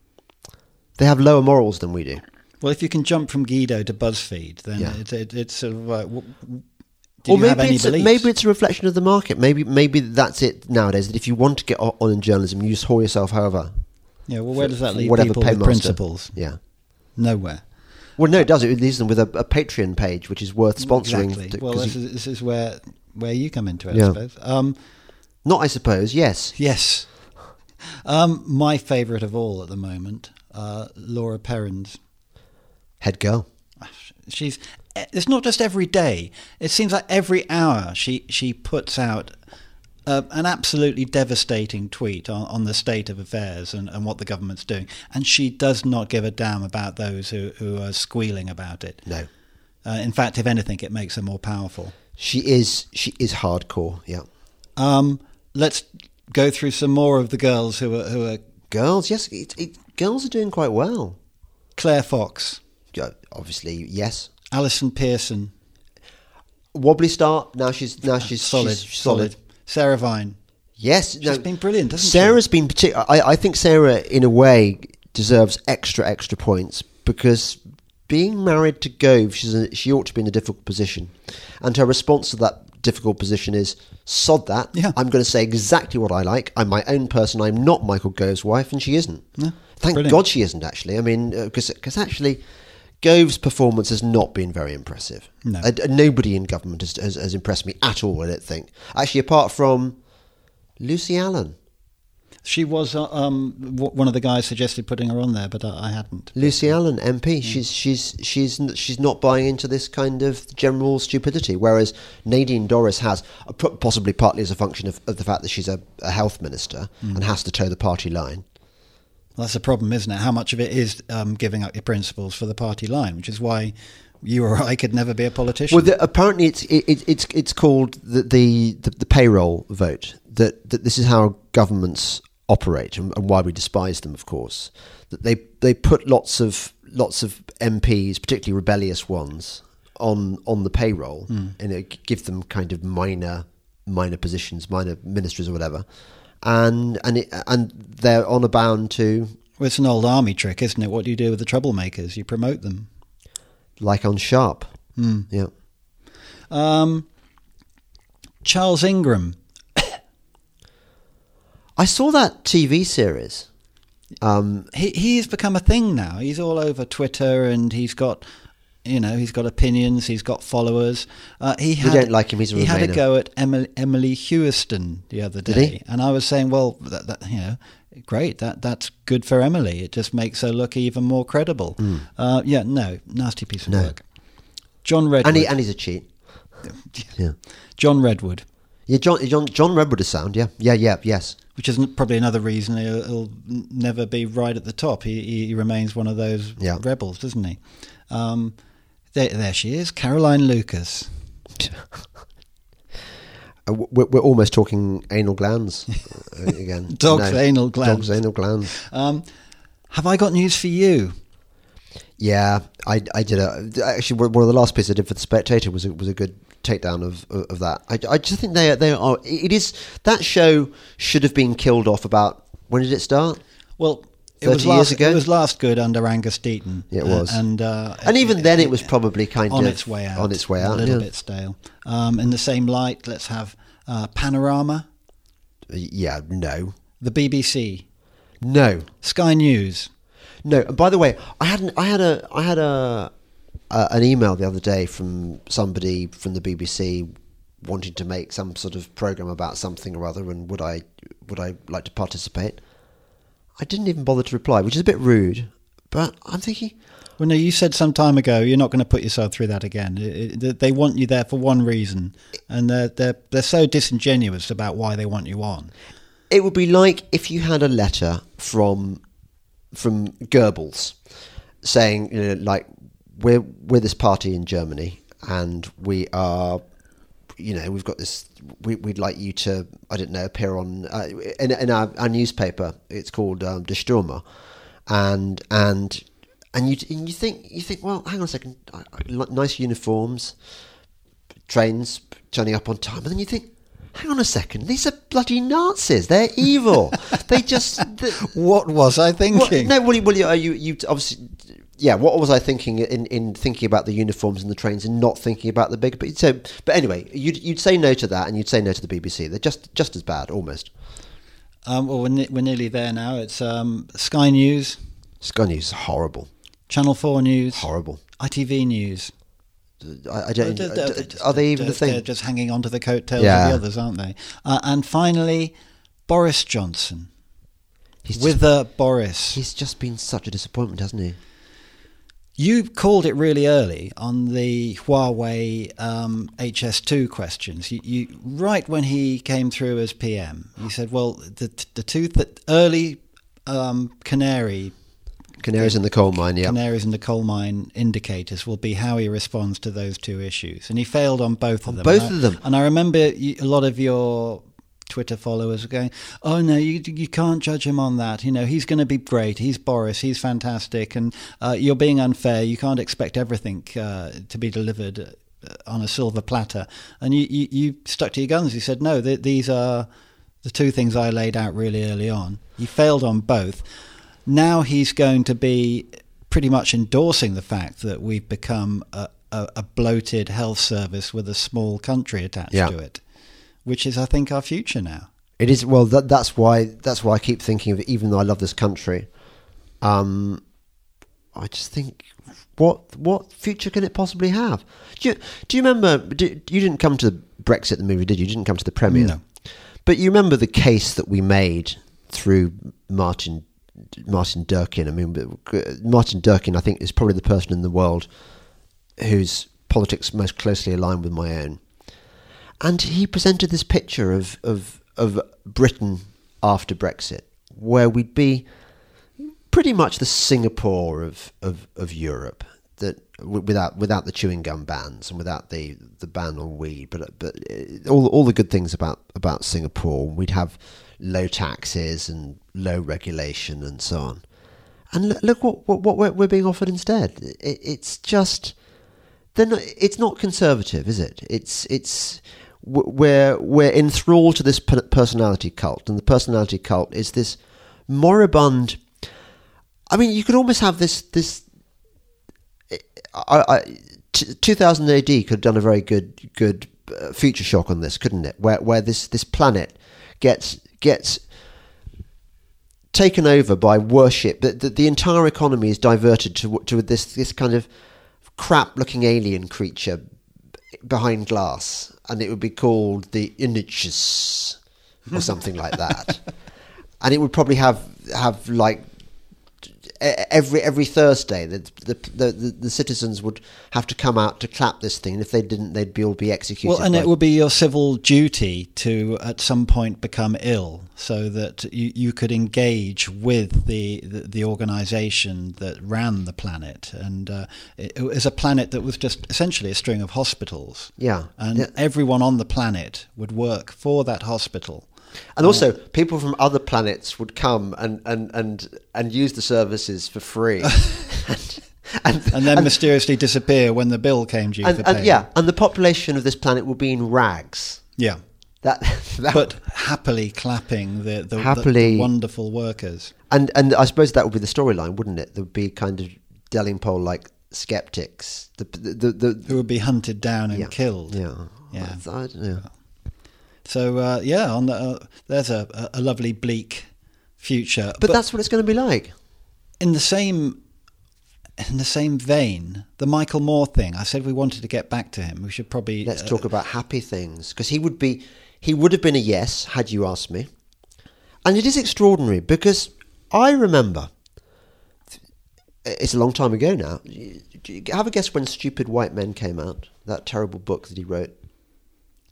they have lower morals than we do. Well, if you can jump from Guido to BuzzFeed, then Yeah. it, it, it's sort of like. W- or maybe it's maybe it's a reflection of the market. Maybe maybe that's it nowadays. That if you want to get on in journalism, you just whore yourself however. yeah. Well, where for- does that leave whatever people with principles? Yeah. Nowhere. Well, no, it does. It leaves them with a, a Patreon page, which is worth sponsoring. Exactly. th- Well, this you- is, this is where where you come into it, Yeah. I suppose. Um, not, I suppose. Yes. yes. Um, my favourite of all at the moment, uh, Laura Perrins. Head girl. She's. It's not just every day. It seems like every hour she she puts out uh, an absolutely devastating tweet on, on the state of affairs and, and what the government's doing, and she does not give a damn about those who, who are squealing about it. No. Uh, in fact, if anything, it makes her more powerful. She is. She is hardcore. Yeah. Um, let's go through some more of the girls who are who are Girls. Yes. It, it, girls are doing quite well. Claire Fox, Yeah, Obviously, yes. Allison Pearson, Wobbly start. Now she's now ah, she's solid, she's solid. Sarah Vine. Yes, She's been brilliant, hasn't she? Sarah's been particular. I, I think Sarah, in a way, deserves extra extra points because being married to Gove, she's a, she ought to be in a difficult position, and her response to that difficult position is sod that. Yeah. I'm going to say exactly what I like. I'm my own person. I'm not Michael Gove's wife, and she isn't. Yeah, Thank brilliant. God she isn't. Actually, I mean, uh, because because actually. Gove's performance has not been very impressive. No. Uh, nobody in government has, has, has impressed me at all. I don't think. Actually, apart from Lucy Allan. She was uh, um, w- one of the guys suggested putting her on there, but I, I hadn't. Lucy Allan, MP. She's she's she's she's not buying into this kind of general stupidity. Whereas Nadine Dorries has, uh, possibly partly as a function of, of the fact that she's a, a health minister and has to toe the party line. Well, that's the problem, isn't it? How much of it is um, giving up your principles for the party line, which is why you or I could never be a politician. Well, the, apparently it's it, it, it's it's called the, the the payroll vote. That that this is how governments operate and, and why we despise them, of course. That they they put lots of lots of MPs, particularly rebellious ones, on on the payroll and it give them kind of minor minor positions, minor ministries or whatever, and and it, and they're honour bound to Well, it's an old army trick, isn't it? What do you do with the troublemakers? You promote them. like on sharp. Yeah. Um, Charles Ingram. I saw that TV series. Um, He he's become a thing now. He's all over Twitter, and he's got, you know, he's got opinions. He's got followers. Uh, he had, don't like him, he's a he had a go at Emily, Emily Hewertson the other day, and I was saying, well, that, that, you know, great. That that's good for Emily. It just makes her look even more credible. Uh, yeah, no, nasty piece of. No. work. John Redwood. and he and he's a cheat. Yeah. John Redwood. Yeah, John John John Redwood is sound. Yeah, yeah, yeah, yes. which is probably another reason he'll, he'll never be right at the top. He, he, he remains one of those Yeah. rebels, doesn't he? Um, there, there she is, Caroline Lucas. Uh, We're, we're almost talking anal glands uh, again. Dog's anal glands. Dog's anal glands. Um, have I got news for you? Yeah, I, I did a actually one of the last pieces I did for the Spectator was a, was a good takedown of of that. I, I just think they they are. It is that show should have been killed off about when did it start? Well, it 30 was years last, ago? It was last good under Angus Deayton. It Uh, was. and uh, And even then, it was probably kind on of on its way out. On its way out, a little yeah. bit stale. Um, in the same light, let's have uh, Panorama, Yeah, no, the BBC, no, Sky News. no. And by the way, I had an, I had a I had a uh, an email the other day from somebody from the BBC wanting to make some sort of program about something or other, and would I would I like to participate? I didn't even bother to reply, which is a bit rude. But I'm thinking, Well, no, you said some time ago you're not going to put yourself through that again. It- it- they want you there for one reason, and they're they're they're so disingenuous about why they want you on. it would be like if you had a letter from from Goebbels saying, you know, like we're we're this party in Germany and we are, you know, we've got this. We, we'd like you to, I don't know, appear on uh, in, in our, our newspaper. It's called um, Der Stürmer, and and and you and you think you think, well, hang on a second, I- I- nice uniforms, trains turning up on time, and then you think. Hang on a second. These are bloody Nazis. They're evil. they just. What was I what, thinking? no, well, you, well, uh, you, you obviously, yeah. What was I thinking in, in thinking about the uniforms and the trains and not thinking about the big? But so, but anyway, you'd you'd say no to that, and you'd say no to the BBC. They're just just as bad, almost. Um, well, we're, we're nearly there now. It's um, Sky News, Sky News is horrible, Channel Four News, horrible. ITV News. I, I don't. They're- they're- they're are they even the just- They're just hanging on to the coattails Yeah. of the others, aren't they? Uh, and finally, Boris Johnson. He's with just, Boris. he's just been such a disappointment, hasn't he? You called it really early on the Huawei um, HS2 questions. You, you right when he came through as PM, you said, "Well, the the two th- early um, canary Canaries in the coal mine. Yeah. canaries in the coal mine indicators will be how he responds to those two issues." And he failed on both of them. both And I- of them. And I remember you, a lot of your Twitter followers were going, "Oh no, you you can't judge him on that. You know, he's going to be great. He's Boris. He's fantastic, and uh, you're being unfair. You can't expect everything uh, to be delivered uh, on a silver platter." And you, you, you stuck to your guns. You said, "No, th- these are the two things I laid out really early on." He failed on both. Now he's going to be pretty much endorsing the fact that we've become a, a, a bloated health service with a small country attached Yeah. to it which is, I think, our future now. It is well. That, that's why. That's why I keep thinking of. it, Even though I love this country, um, I just think, what what future can it possibly have? Do you, do you remember? Do, you didn't come to the Brexit the movie, did you? You didn't come to the premiere. No. But you remember the case that we made through Martin Martin Durkin. I mean, Martin Durkin, I think, is probably the person in the world whose politics most closely aligned with my own. And he presented this picture of, of, of Britain after Brexit, where we'd be pretty much the Singapore of, of, of Europe. that without without the chewing gum bans and without the, the ban on weed, but but uh, all all the good things about about Singapore, we'd have low taxes and low regulation and so on. And look, what, what we're, we're being offered instead. It, it's just then it's not conservative, is it? It's it's we're we're enthralled to this personality cult, and the personality cult is this moribund. I mean, you could almost have this this. I, I, t- 2000 AD could have done a very good good uh, future shock on this, couldn't it? Where where this this planet gets gets taken over by worship. The, the, the entire economy is diverted to to this this kind of crap looking alien creature behind glass, and it would be called the Inichus or something like that. And it would probably have have like every every Thursday the the, the the citizens would have to come out to clap this thing. And if they didn't, they'd be all be executed. Well, and it would be your civil duty to at some point become ill, so that you, you could engage with the, the, the organisation that ran the planet, and uh, it, it was a planet that was just essentially a string of hospitals. Yeah. and Yeah. everyone on the planet would work for that hospital. And also, people from other planets would come and, and, and, and use the services for free. and, and, and then mysteriously disappear when the bill came due and, for and yeah, and the population of this planet will be in rags. yeah. That, that But happily clapping the, the, the- Happily- the wonderful workers. and and I suppose that would be the storyline, wouldn't it? There would be kind of Delingpole like skeptics. The the the, the who would be hunted down and yeah, killed. Yeah, Yeah. I, I don't know. So uh, yeah, on the, uh, there's a, a- lovely bleak future. But, that's what it's going to be like. in the same in the same vein, the Michael Moore thing. I said we wanted to get back to him. We should probably Let's uh, talk about happy things because he would be he would have been a yes had you asked me, and it is extraordinary because I remember. It's a long time ago now. Have a guess when Stupid White Men came out. That terrible book that he wrote.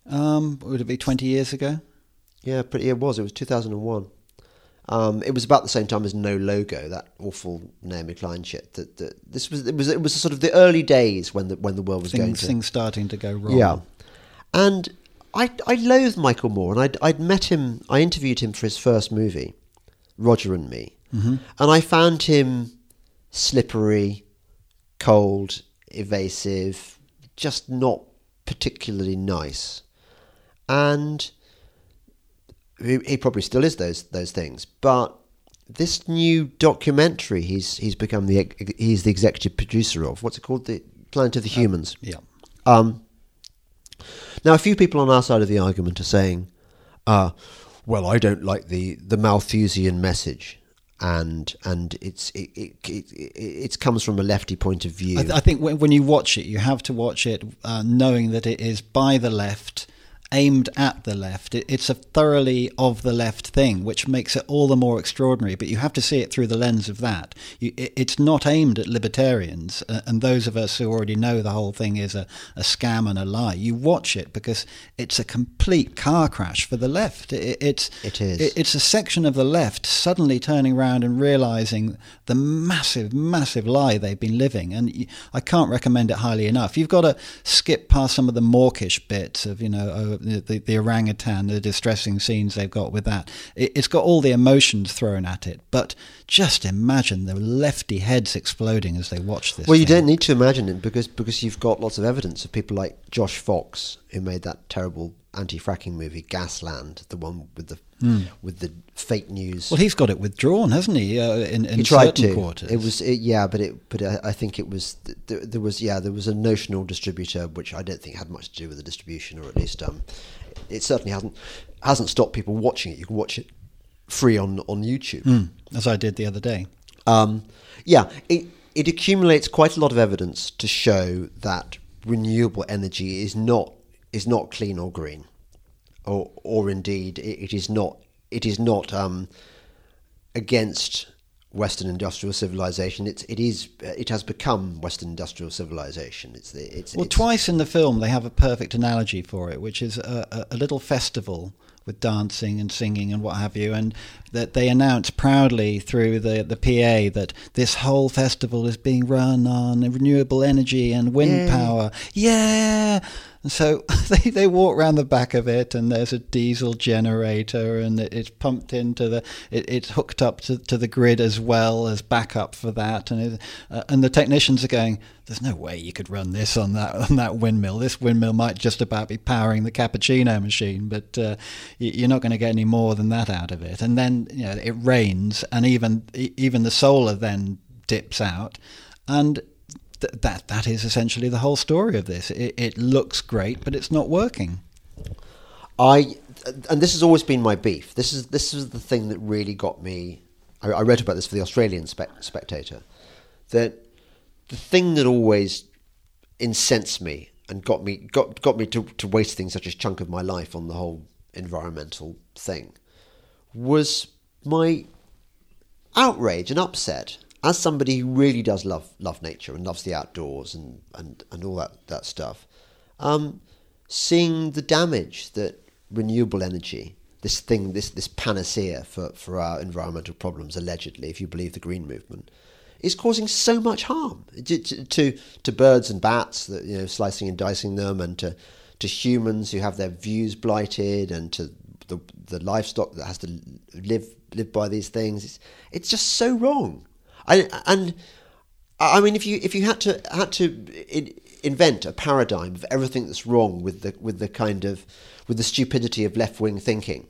Um, would it be twenty years ago? Yeah, pretty. It was. It was two thousand and one. Um, it was about the same time as No Logo, that awful Naomi Klein shit. That, that this was. It was. It was sort of the early days when the when the world was going Things, to. things starting to go wrong. Yeah, and I I loathed Michael Moore, and I'd I'd met him. I interviewed him for his first movie, Roger and Me, and I found him slippery, cold, evasive, just not particularly nice, and he, probably still is those those things, but. This new documentary he's he's become the he's the executive producer of what's it called the Planet of the Humans Yeah. um, now, a few people on our side of the argument are saying, uh, "Well, I don't like the the Malthusian message, and and it's it it, it, it, it comes from a lefty point of view." I, th- I think when, when you watch it, you have to watch it uh, knowing that it is by the left, aimed at the left. It, it's a thoroughly of the left thing, which makes it all the more extraordinary. But you have to see it through the lens of that. You, it, it's not aimed at libertarians uh, and those of us who already know the whole thing is a, a scam and a lie. You watch it because it's a complete car crash for the left. It, it's It is. it's a section of the left suddenly turning around and realizing the massive, massive lie they've been living. And I can't recommend it highly enough. You've got to skip past some of the mawkish bits of, you know, oh, the, the, the orangutan, the distressing scenes they've got with that. It, it's got all the emotions thrown at it. But just imagine the lefty heads exploding as they watch this. well, you thing. don't need to imagine it because because you've got lots of evidence of people like Josh Fox who made that terrible anti-fracking movie Gasland, the one with the with the fake news. Well, he's got it withdrawn, hasn't he? Uh, in in he tried certain to. quarters. It was it, yeah, but it but I, I think it was th- th- there was yeah there was a notional distributor which I don't think had much to do with the distribution, or at least um, it certainly hasn't hasn't stopped people watching it. You can watch it free on on YouTube. Mm, as I did the other day. Um, yeah, it it accumulates quite a lot of evidence to show that renewable energy is not is not clean or green, or or indeed it, it is not it is not um, against Western industrial civilization. It's it is it has become Western industrial civilization. It's the it's Well, it's, twice in the film they have a perfect analogy for it, which is a, a, a little festival with dancing and singing and what have you, and that they announce proudly through the, the PA that this whole festival is being run on renewable energy and wind Yay. power. Yeah! So they, they walk around the back of it, and there's a diesel generator, and it, it's pumped into the, it, it's hooked up to, to the grid as well as backup for that, and it, uh, and the technicians are going, "There's no way you could run this on that on that windmill. This windmill might just about be powering the cappuccino machine, but uh, you're not going to get any more than that out of it." And then you know it rains, and even even the solar then dips out, and th- that that is essentially the whole story of this. It, it looks great, but it's not working. I and this has always been my beef. This is this is the thing that really got me. I, I read about this for the Australian spec, Spectator. That the thing that always incensed me and got me got got me to, to wasting such a chunk of my life on the whole environmental thing was my outrage and upset as somebody who really does love love nature and loves the outdoors and, and, and all that, that stuff, um, seeing the damage that renewable energy, this thing, this, this panacea for, for our environmental problems, allegedly, if you believe the green movement, is causing so much harm to, to, to, birds and bats, that, you know, slicing and dicing them, and to, to humans who have their views blighted, and to the, the livestock that has to live live by these things. It's, it's just so wrong. I, and I mean, if you if you had to had to in, invent a paradigm of everything that's wrong with the with the kind of with the stupidity of left wing thinking,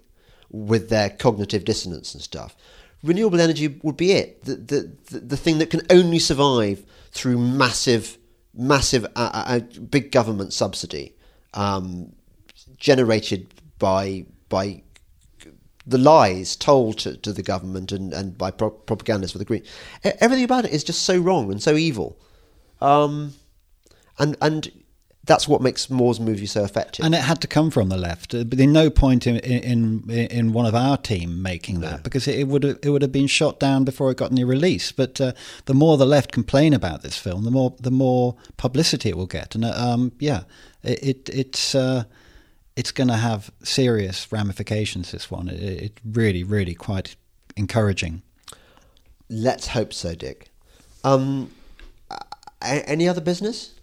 with their cognitive dissonance and stuff, renewable energy would be it. The the the, the thing that can only survive through massive massive uh, uh, big government subsidy, um, generated by by the lies told to, to the government and, and by pro- propagandists for the green. Everything about it is just so wrong and so evil. Um, and and that's what makes Moore's movie so effective. And it had to come from the left. Uh, But there's no point in in in one of our team making that because it would have, it would have been shot down before it got any release. But uh, the more the left complain about this film, the more the more publicity it will get. And uh, um, yeah, it, it it's. Uh, it's going to have serious ramifications. This one, it, it really, really quite encouraging. Let's hope so, Dick. Um, a- any other business?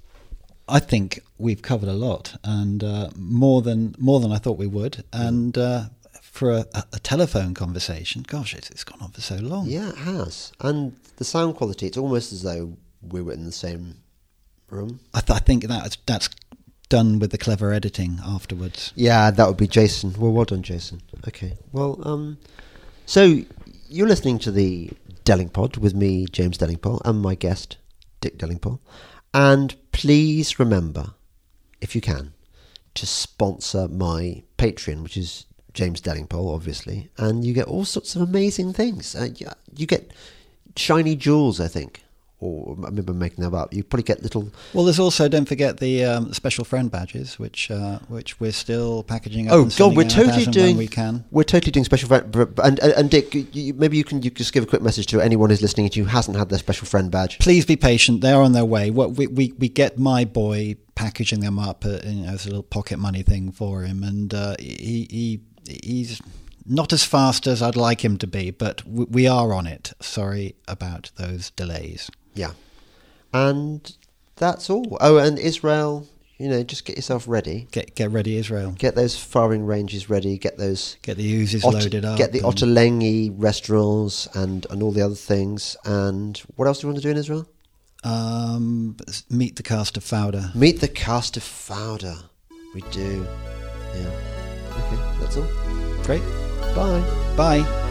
I think we've covered a lot, and uh, more than more than I thought we would. And uh, for a, a telephone conversation, gosh, it's, it's gone on for so long. Yeah, it has. And the sound quality, it's almost as though we were in the same room. I, th- I think that's that's done with the clever editing afterwards. Yeah, that would be Jason. Well, well done, Jason. Okay. Well, um, so you're listening to the Delingpod with me, James Delingpole, and my guest, Dick Delingpole. And please remember, if you can, to sponsor my Patreon, which is James Delingpole, obviously, and you get all sorts of amazing things. Uh, you- you get shiny jewels, I think. Or I remember making them up. You probably get little Well, there's also don't forget the um, special friend badges, which uh, which we're still packaging up. Oh and God, we're totally as and when doing. we can. We're totally doing special friend. And and, and Dick, you, maybe you can you just give a quick message to anyone who's listening who hasn't had their special friend badge. Please be patient; they are on their way. What we we, we get my boy packaging them up, uh, you know, as a little pocket money thing for him, and uh, he he he's not as fast as I'd like him to be, but we, we are on it. Sorry about those delays. Yeah, and that's all. Oh, and Israel, you know, just get yourself ready. Get get ready, Israel. Get those firing ranges ready. Get those. Get the Uzis Ot- loaded up. Get the Ottolenghi restaurants and, and all the other things. And what else do you want to do in Israel? Um, meet the cast of Fauda. Meet the cast of Fauda. We do. Yeah. Okay, that's all. Great. Bye. Bye.